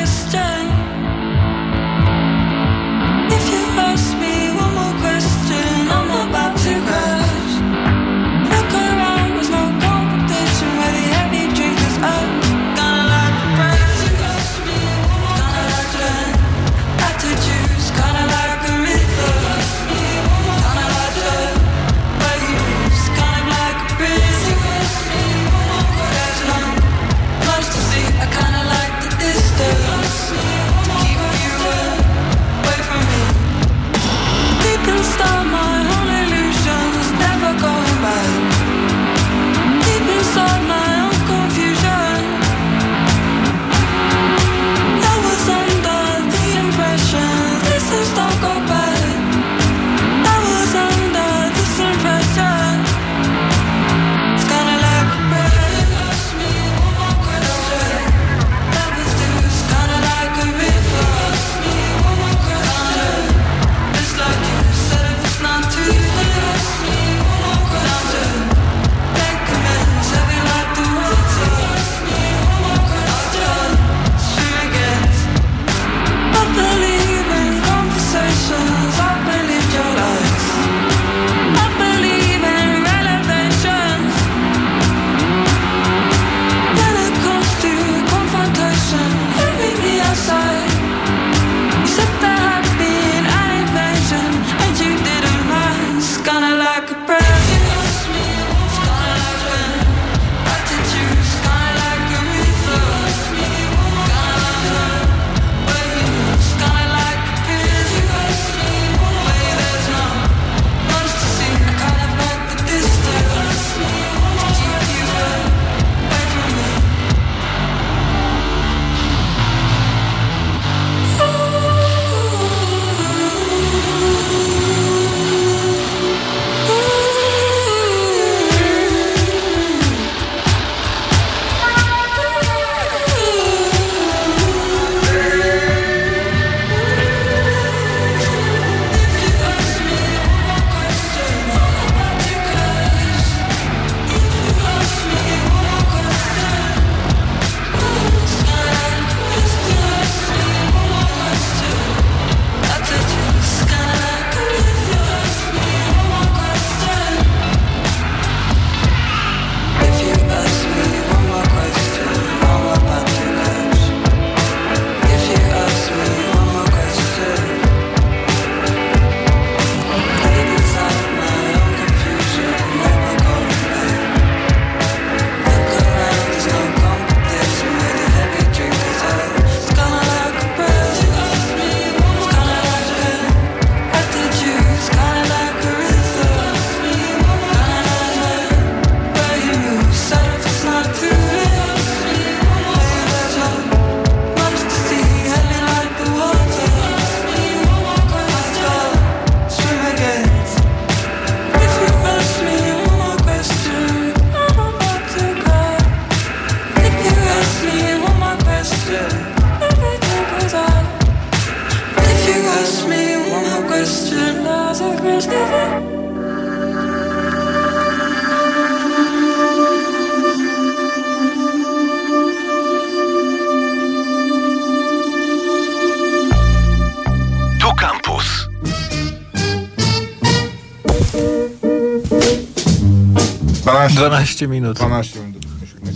12 minut. 12 minut.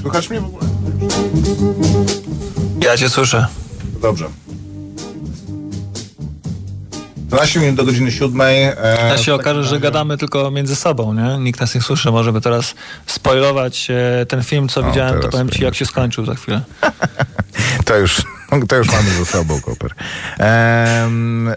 Słychać mnie w ogóle? Ja cię słyszę. Dobrze. 12 minut do godziny 7. E, Ja się okaże, że gadamy tylko między sobą, nie? Nikt nas nie słyszy. Możemy teraz spoilować e, ten film, co widziałem, to powiem ci, jak się skończył za chwilę. To już, to już mamy ze sobą, Koper.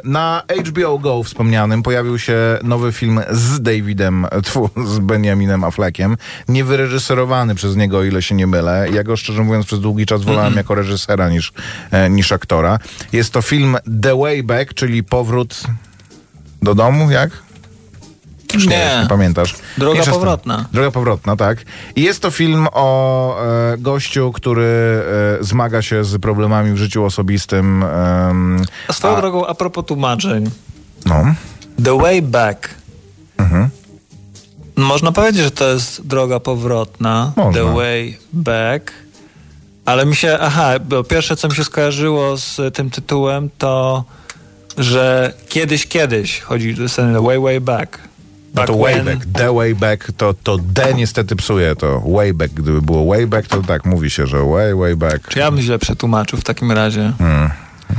Na HBO Go wspomnianym pojawił się nowy film z Davidem, tfu, z Benjaminem Affleckiem. Niewyreżyserowany przez niego, o ile się nie mylę. Ja go szczerze mówiąc przez długi czas wolałem jako reżysera niż, e, niż aktora. Jest to film The Way Back, czyli powrót do domu, jak? Już nie, Nie. nie pamiętasz. Droga Mniejsza powrotna. Droga powrotna, tak. I jest to film o e, gościu, który e, zmaga się z problemami w życiu osobistym. em, A swoją drogą, a propos tłumaczeń. no. The Way Back. Mhm. Można powiedzieć, że to jest droga powrotna. Można. The Way Back. Ale mi się, aha, bo pierwsze co mi się skojarzyło z tym tytułem to, że kiedyś, kiedyś chodzi o Way, Way Back. No to way when. back, the way back, to, to D niestety psuje to. Way back, gdyby było way back, to tak mówi się, że way, way back. Czy ja bym źle przetłumaczył w takim razie?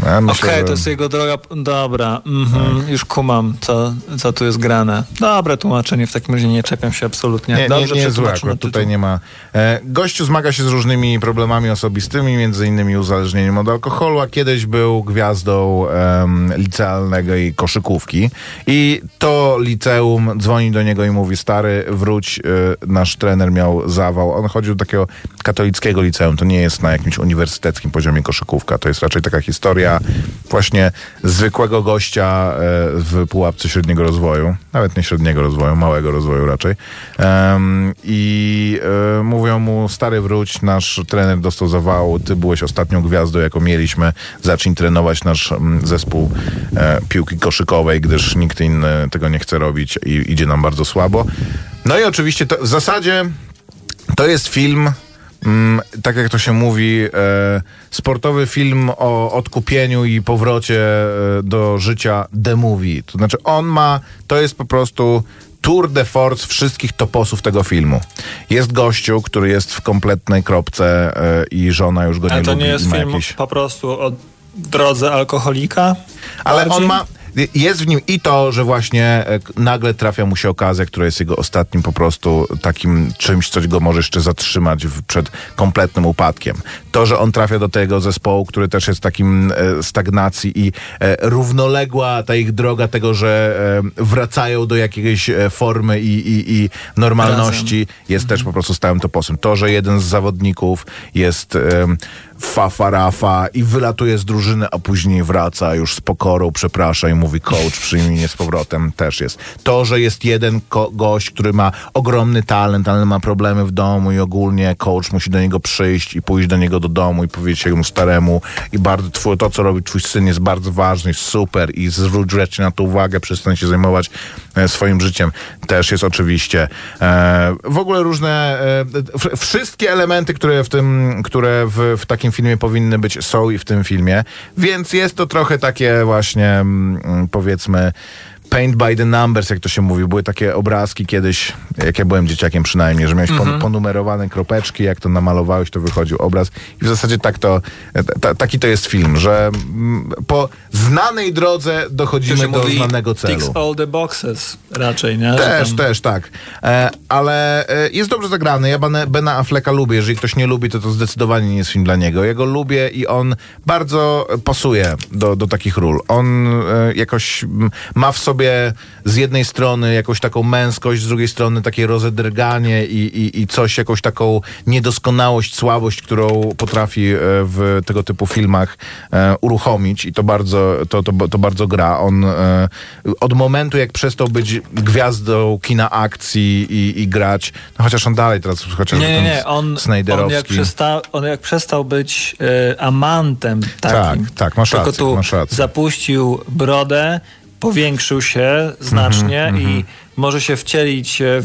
Ja Okej, myślę, że- to jest jego droga. Dobra, mhm, już kumam, co, co tu jest grane. Dobre tłumaczenie, w takim razie nie czepiam się absolutnie. Nie, nie, Dobrze nie złe przetłumaczony akurat, tytuł. tutaj nie ma. E, gościu zmaga się z różnymi problemami osobistymi, między innymi uzależnieniem od alkoholu, a kiedyś był gwiazdą em, licealnej koszykówki. I to liceum dzwoni do niego i mówi, stary, wróć, e, nasz trener miał zawał. On chodził do takiego katolickiego liceum, to nie jest na jakimś uniwersyteckim poziomie koszykówka, to jest raczej taka historia właśnie zwykłego gościa e, w pułapce średniego rozwoju, nawet nie średniego rozwoju, małego rozwoju raczej. I e, mówią mu, stary wróć, nasz trener dostał zawału, ty byłeś ostatnią gwiazdą, jaką mieliśmy, zacznij trenować nasz zespół e, piłki koszykowej, gdyż nikt inny tego nie chce robić i idzie nam bardzo słabo. No i oczywiście to, w zasadzie to jest film, mm, tak jak to się mówi, e, sportowy film o odkupieniu i powrocie e, do życia The Movie. To znaczy on ma, to jest po prostu tour de force wszystkich toposów tego filmu. Jest gościu, który jest w kompletnej kropce e, i żona już go nie Ale to lubi. nie jest film jakieś... po prostu o drodze alkoholika? Ale Bardziej? on ma. Jest w nim i to, że właśnie e, nagle trafia mu się okazja, która jest jego ostatnim po prostu takim czymś, co go może jeszcze zatrzymać w, przed kompletnym upadkiem. To, że on trafia do tego zespołu, który też jest takim e, stagnacji i e, równoległa ta ich droga tego, że e, wracają do jakiejś e, formy i, i, i normalności jest też po prostu stałym toposem. To, że jeden z zawodników jest em, fafa rafa i wylatuje z drużyny, a później wraca już z pokorą, przeprasza i mówi coach, przyjmij mnie z powrotem, też jest. To, że jest jeden ko- gość, który ma ogromny talent, ale ma problemy w domu i ogólnie coach musi do niego przyjść i pójść do niego do domu i powiedzieć jemu staremu i bardzo twój, to, co robi twój syn jest bardzo ważne, jest super i zwróć rzeczy na to uwagę, przestań się zajmować e, swoim życiem. Też jest oczywiście. E, w ogóle różne, e, w- wszystkie elementy, które w tym, które w, w takim filmie powinny być, są i w tym filmie, więc jest to trochę takie właśnie, mm, powiedzmy, paint by the numbers, jak to się mówi. Były takie obrazki kiedyś, jak ja byłem dzieciakiem przynajmniej, że miałeś pon- ponumerowane kropeczki, jak to namalowałeś, to wychodził obraz. I w zasadzie tak to, ta, taki to jest film, że po znanej drodze dochodzimy do znanego ticks celu. all the boxes raczej, nie? Też, Tam- też, tak. E, ale e, jest dobrze zagrany. Ja Bena, Bena Afflecka lubię. Jeżeli ktoś nie lubi, to to zdecydowanie nie jest film dla niego. Ja go lubię i on bardzo pasuje do, do takich ról. On e, jakoś ma w sobie z jednej strony jakąś taką męskość, z drugiej strony takie rozedrganie i, i, i coś, jakąś taką niedoskonałość, słabość, którą potrafi e, w tego typu filmach e, uruchomić i to bardzo, to, to, to bardzo gra. On e, od momentu, jak przestał być gwiazdą kina akcji i, i grać, no chociaż on dalej teraz, chociaż Nie, ten nie. On, on, jak przesta, on jak przestał być e, amantem takim, Tak, tak, masz tylko rację, tu masz rację. zapuścił brodę powiększył się znacznie Mhm, i może się wcielić e,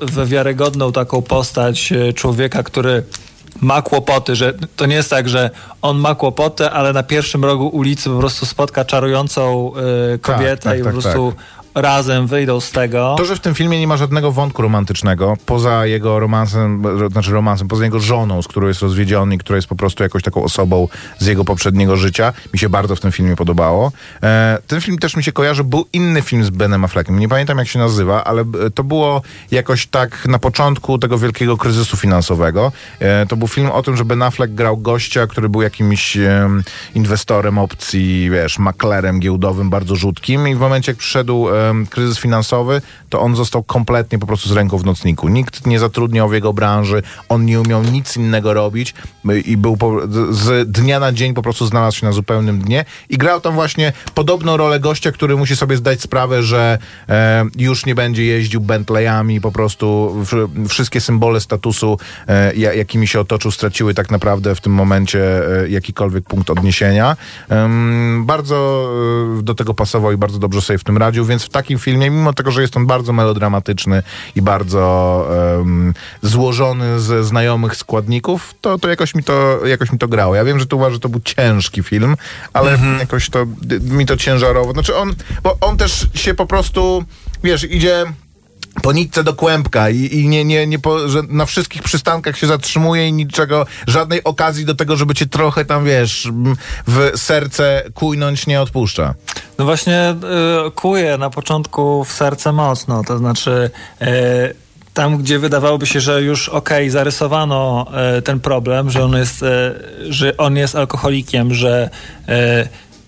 w wiarygodną taką postać e, człowieka, który ma kłopoty, że to nie jest tak, że on ma kłopoty, ale na pierwszym rogu ulicy po prostu spotka czarującą e, kobietę tak, i tak, po prostu razem wyjdą z tego. To, że w tym filmie nie ma żadnego wątku romantycznego, poza jego romansem, ro- znaczy romansem, poza jego żoną, z którą jest rozwiedziony i która jest po prostu jakąś taką osobą z jego poprzedniego życia, mi się bardzo w tym filmie podobało. E, ten film też mi się kojarzy, był inny film z Benem Affleckiem, nie pamiętam jak się nazywa, ale to było jakoś tak na początku tego wielkiego kryzysu finansowego. E, to był film o tym, że Ben Affleck grał gościa, który był jakimś em, inwestorem opcji, wiesz, maklerem giełdowym bardzo rzutkim i w momencie jak przyszedł em, kryzys finansowy, to on został kompletnie po prostu z ręką w nocniku. Nikt nie zatrudniał w jego branży, on nie umiał nic innego robić y, i był po, z dnia na dzień po prostu znalazł się na zupełnym dnie i grał tam właśnie podobną rolę gościa, który musi sobie zdać sprawę, że e, już nie będzie jeździł Bentleyami, po prostu w, wszystkie symbole statusu, e, ja- jakimi się otoczył, straciły tak naprawdę w tym momencie e, jakikolwiek punkt odniesienia. Bardzo e, do tego pasował i bardzo dobrze sobie w tym radził, więc w takim filmie, mimo tego, że jest on bardzo melodramatyczny i bardzo em, złożony ze znajomych składników, to, to, jakoś mi to jakoś mi to grało. Ja wiem, że tu uważasz, że to był ciężki film, ale jakoś to d- mi to ciężarowo. Znaczy on, bo on też się po prostu, wiesz, idzie po nitce do kłębka i, i nie, nie, nie po, że na wszystkich przystankach się zatrzymuje i niczego, żadnej okazji do tego, żeby cię trochę tam, wiesz, w serce kujnąć nie odpuszcza. No właśnie y, kuje na początku w serce mocno, to znaczy y, tam, gdzie wydawałoby się, że już okej, zarysowano y, ten problem, że on jest, że on jest alkoholikiem, że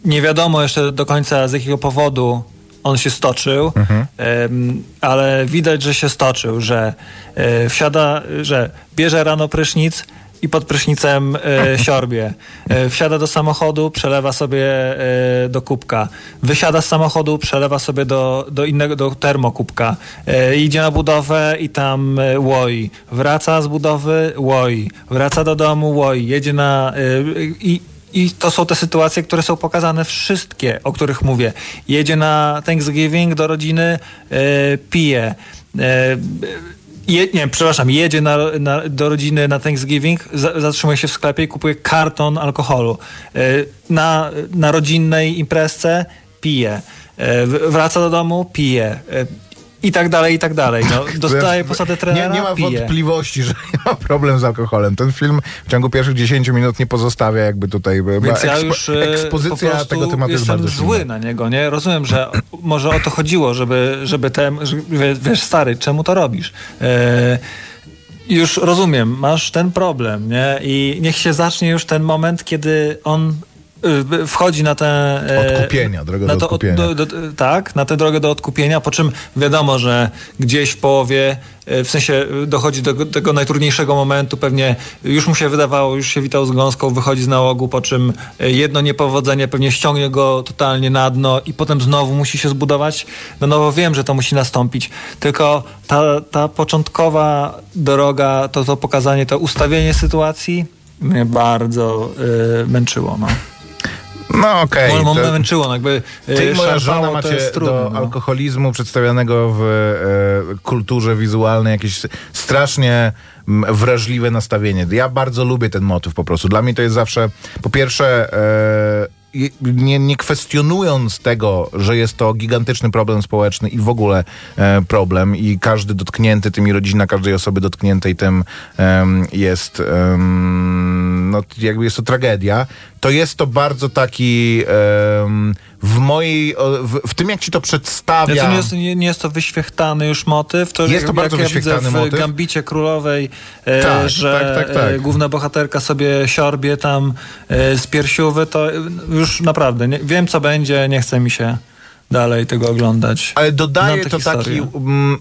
nie wiadomo jeszcze do końca z jakiego powodu on się stoczył, em, ale widać, że się stoczył, że y, wsiada, że bierze rano prysznic, i pod prysznicem e, siorbie. E, wsiada do samochodu, przelewa sobie e, do kubka. Wysiada z samochodu, przelewa sobie do, do innego, do termokubka. E, idzie na budowę i tam e, łoi. Wraca z budowy, łoi. Wraca do domu, łoi. Jedzie na... E, i, i to są te sytuacje, które są pokazane wszystkie, o których mówię. Jedzie na Thanksgiving do rodziny, e, pije. E, je, nie, przepraszam, jedzie na, na, do rodziny na Thanksgiving, za, zatrzymuje się w sklepie i kupuje karton alkoholu. E, na, na rodzinnej imprezce pije. Wraca do domu, pije. I tak dalej, i tak dalej. No, dostaje posadę trenera, Nie, nie ma pije. wątpliwości, że ma problem z alkoholem. Ten film w ciągu pierwszych 10 minut nie pozostawia jakby tutaj... Więc ja już po ekspozycja tego tematu jest bardzo zły silna. na niego, nie? Rozumiem, że może o to chodziło, żeby, żeby ten, wiesz, stary, czemu to robisz? E, już rozumiem, masz ten problem, nie? I niech się zacznie już ten moment, kiedy on y, wchodzi na tę... e, Odkupienia, drogę na do odkupienia. do, do, tak, na tę drogę do odkupienia, po czym wiadomo, że gdzieś w połowie, e, w sensie dochodzi do tego najtrudniejszego momentu, pewnie już mu się wydawało, już się witał z gąską, wychodzi z nałogu, po czym jedno niepowodzenie pewnie ściągnie go totalnie na dno i potem znowu musi się zbudować. No nowo wiem, że to musi nastąpić, tylko ta, ta początkowa droga, to, to pokazanie, to ustawienie sytuacji mnie bardzo męczyło, no. No okej. Okay, to- męczyło, no jakby e, Ty i moja żona to macie jest trudne, do no. alkoholizmu przedstawionego w e, kulturze wizualnej jakieś strasznie m, wrażliwe nastawienie. Ja bardzo lubię ten motyw po prostu. Dla mnie to jest zawsze, po pierwsze, e, nie, nie kwestionując tego, że jest to gigantyczny problem społeczny i w ogóle e, problem i każdy dotknięty tym i rodzina każdej osoby dotkniętej tym em, jest em, no jakby jest to tragedia, to jest to bardzo taki em, w mojej, w, w tym jak ci to przedstawia... Ja to nie, jest, nie, nie jest to wyświechtany już motyw. To Jest jak, to bardzo jak ja widzę wyświechtany w motyw. Gambicie Królowej, e, Tak, że tak, tak, tak. E, główna bohaterka sobie siorbie tam e, z piersiówy, to już naprawdę nie, wiem co będzie, nie chce mi się dalej tego oglądać. Ale dodaje to taki. historię. Mm,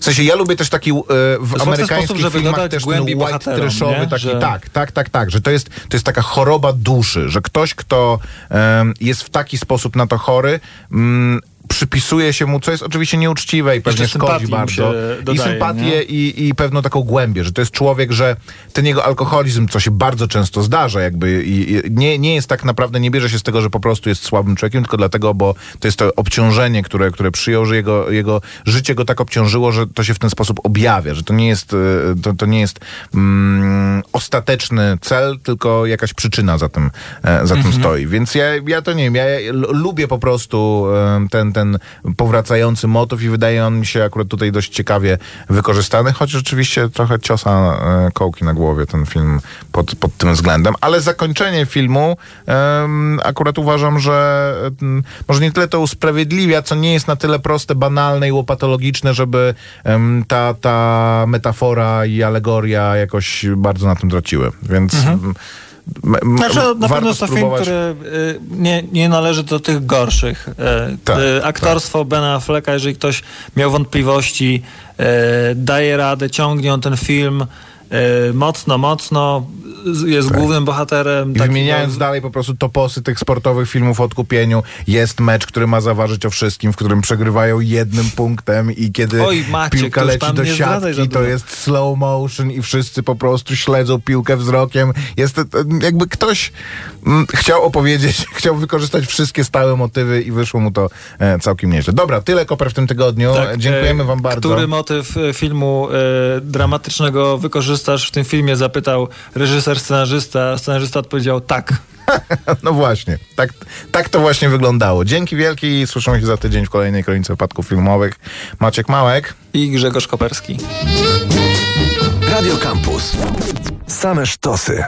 w sensie ja lubię też taki e, w amerykańskich sposób, filmach też ten white trashowy taki, Że- tak, tak, tak, tak, że to jest, to jest taka choroba duszy, że ktoś, kto em, jest w taki sposób na to chory, mm, przypisuje się mu, co jest oczywiście nieuczciwe i pewnie szkodzi bardzo. się I dodaje, sympatię i, i pewną taką głębię, że to jest człowiek, że ten jego alkoholizm, co się bardzo często zdarza, jakby i, i nie, nie jest tak naprawdę, nie bierze się z tego, że po prostu jest słabym człowiekiem, tylko dlatego, bo to jest to obciążenie, które, które przyjął, że jego, jego życie go tak obciążyło, że to się w ten sposób objawia, że to nie jest, e, to, to nie jest mm, ostateczny cel, tylko jakaś przyczyna za tym, e, za tym stoi. Więc ja, ja to nie wiem, ja, ja lubię po prostu e, ten, ten powracający motyw i wydaje on mi się akurat tutaj dość ciekawie wykorzystany, choć rzeczywiście trochę ciosa e, kołki na głowie ten film pod, pod tym względem, ale zakończenie filmu em, akurat uważam, że em, może nie tyle to usprawiedliwia, co nie jest na tyle proste, banalne i łopatologiczne, żeby em, ta, ta metafora i alegoria jakoś bardzo na tym traciły. Więc m- m- Znaczy, na pewno jest to film, który y, nie, nie należy do tych gorszych. Y, Tak, y, aktorstwo Bena Afflecka, jeżeli ktoś miał wątpliwości, daje radę, ciągnie on ten film mocno, mocno, z- jest głównym bohaterem. Tak. I wymieniając no, dalej po prostu toposy tych sportowych filmów o odkupieniu, jest mecz, który ma zaważyć o wszystkim, w którym przegrywają jednym punktem i kiedy Oj, Maciek, piłka leci do siatki, to jest slow motion i wszyscy po prostu śledzą piłkę wzrokiem. Jest to- to jakby ktoś mm, chciał opowiedzieć, chciał wykorzystać wszystkie stałe motywy i wyszło mu to e, całkiem nieźle. Dobra, tyle Koper w tym tygodniu. tak, Dziękujemy wam bardzo. Który motyw filmu y, dramatycznego wykorzystasz w tym filmie? Zapytał reżyser, scenarzysta. Scenarzysta odpowiedział tak. No właśnie, tak, tak to właśnie wyglądało. Dzięki wielkie i słyszymy się za tydzień w kolejnej kronice wypadków filmowych. Maciek Małek. I Grzegorz Koperski. Radio Campus. Same sztosy.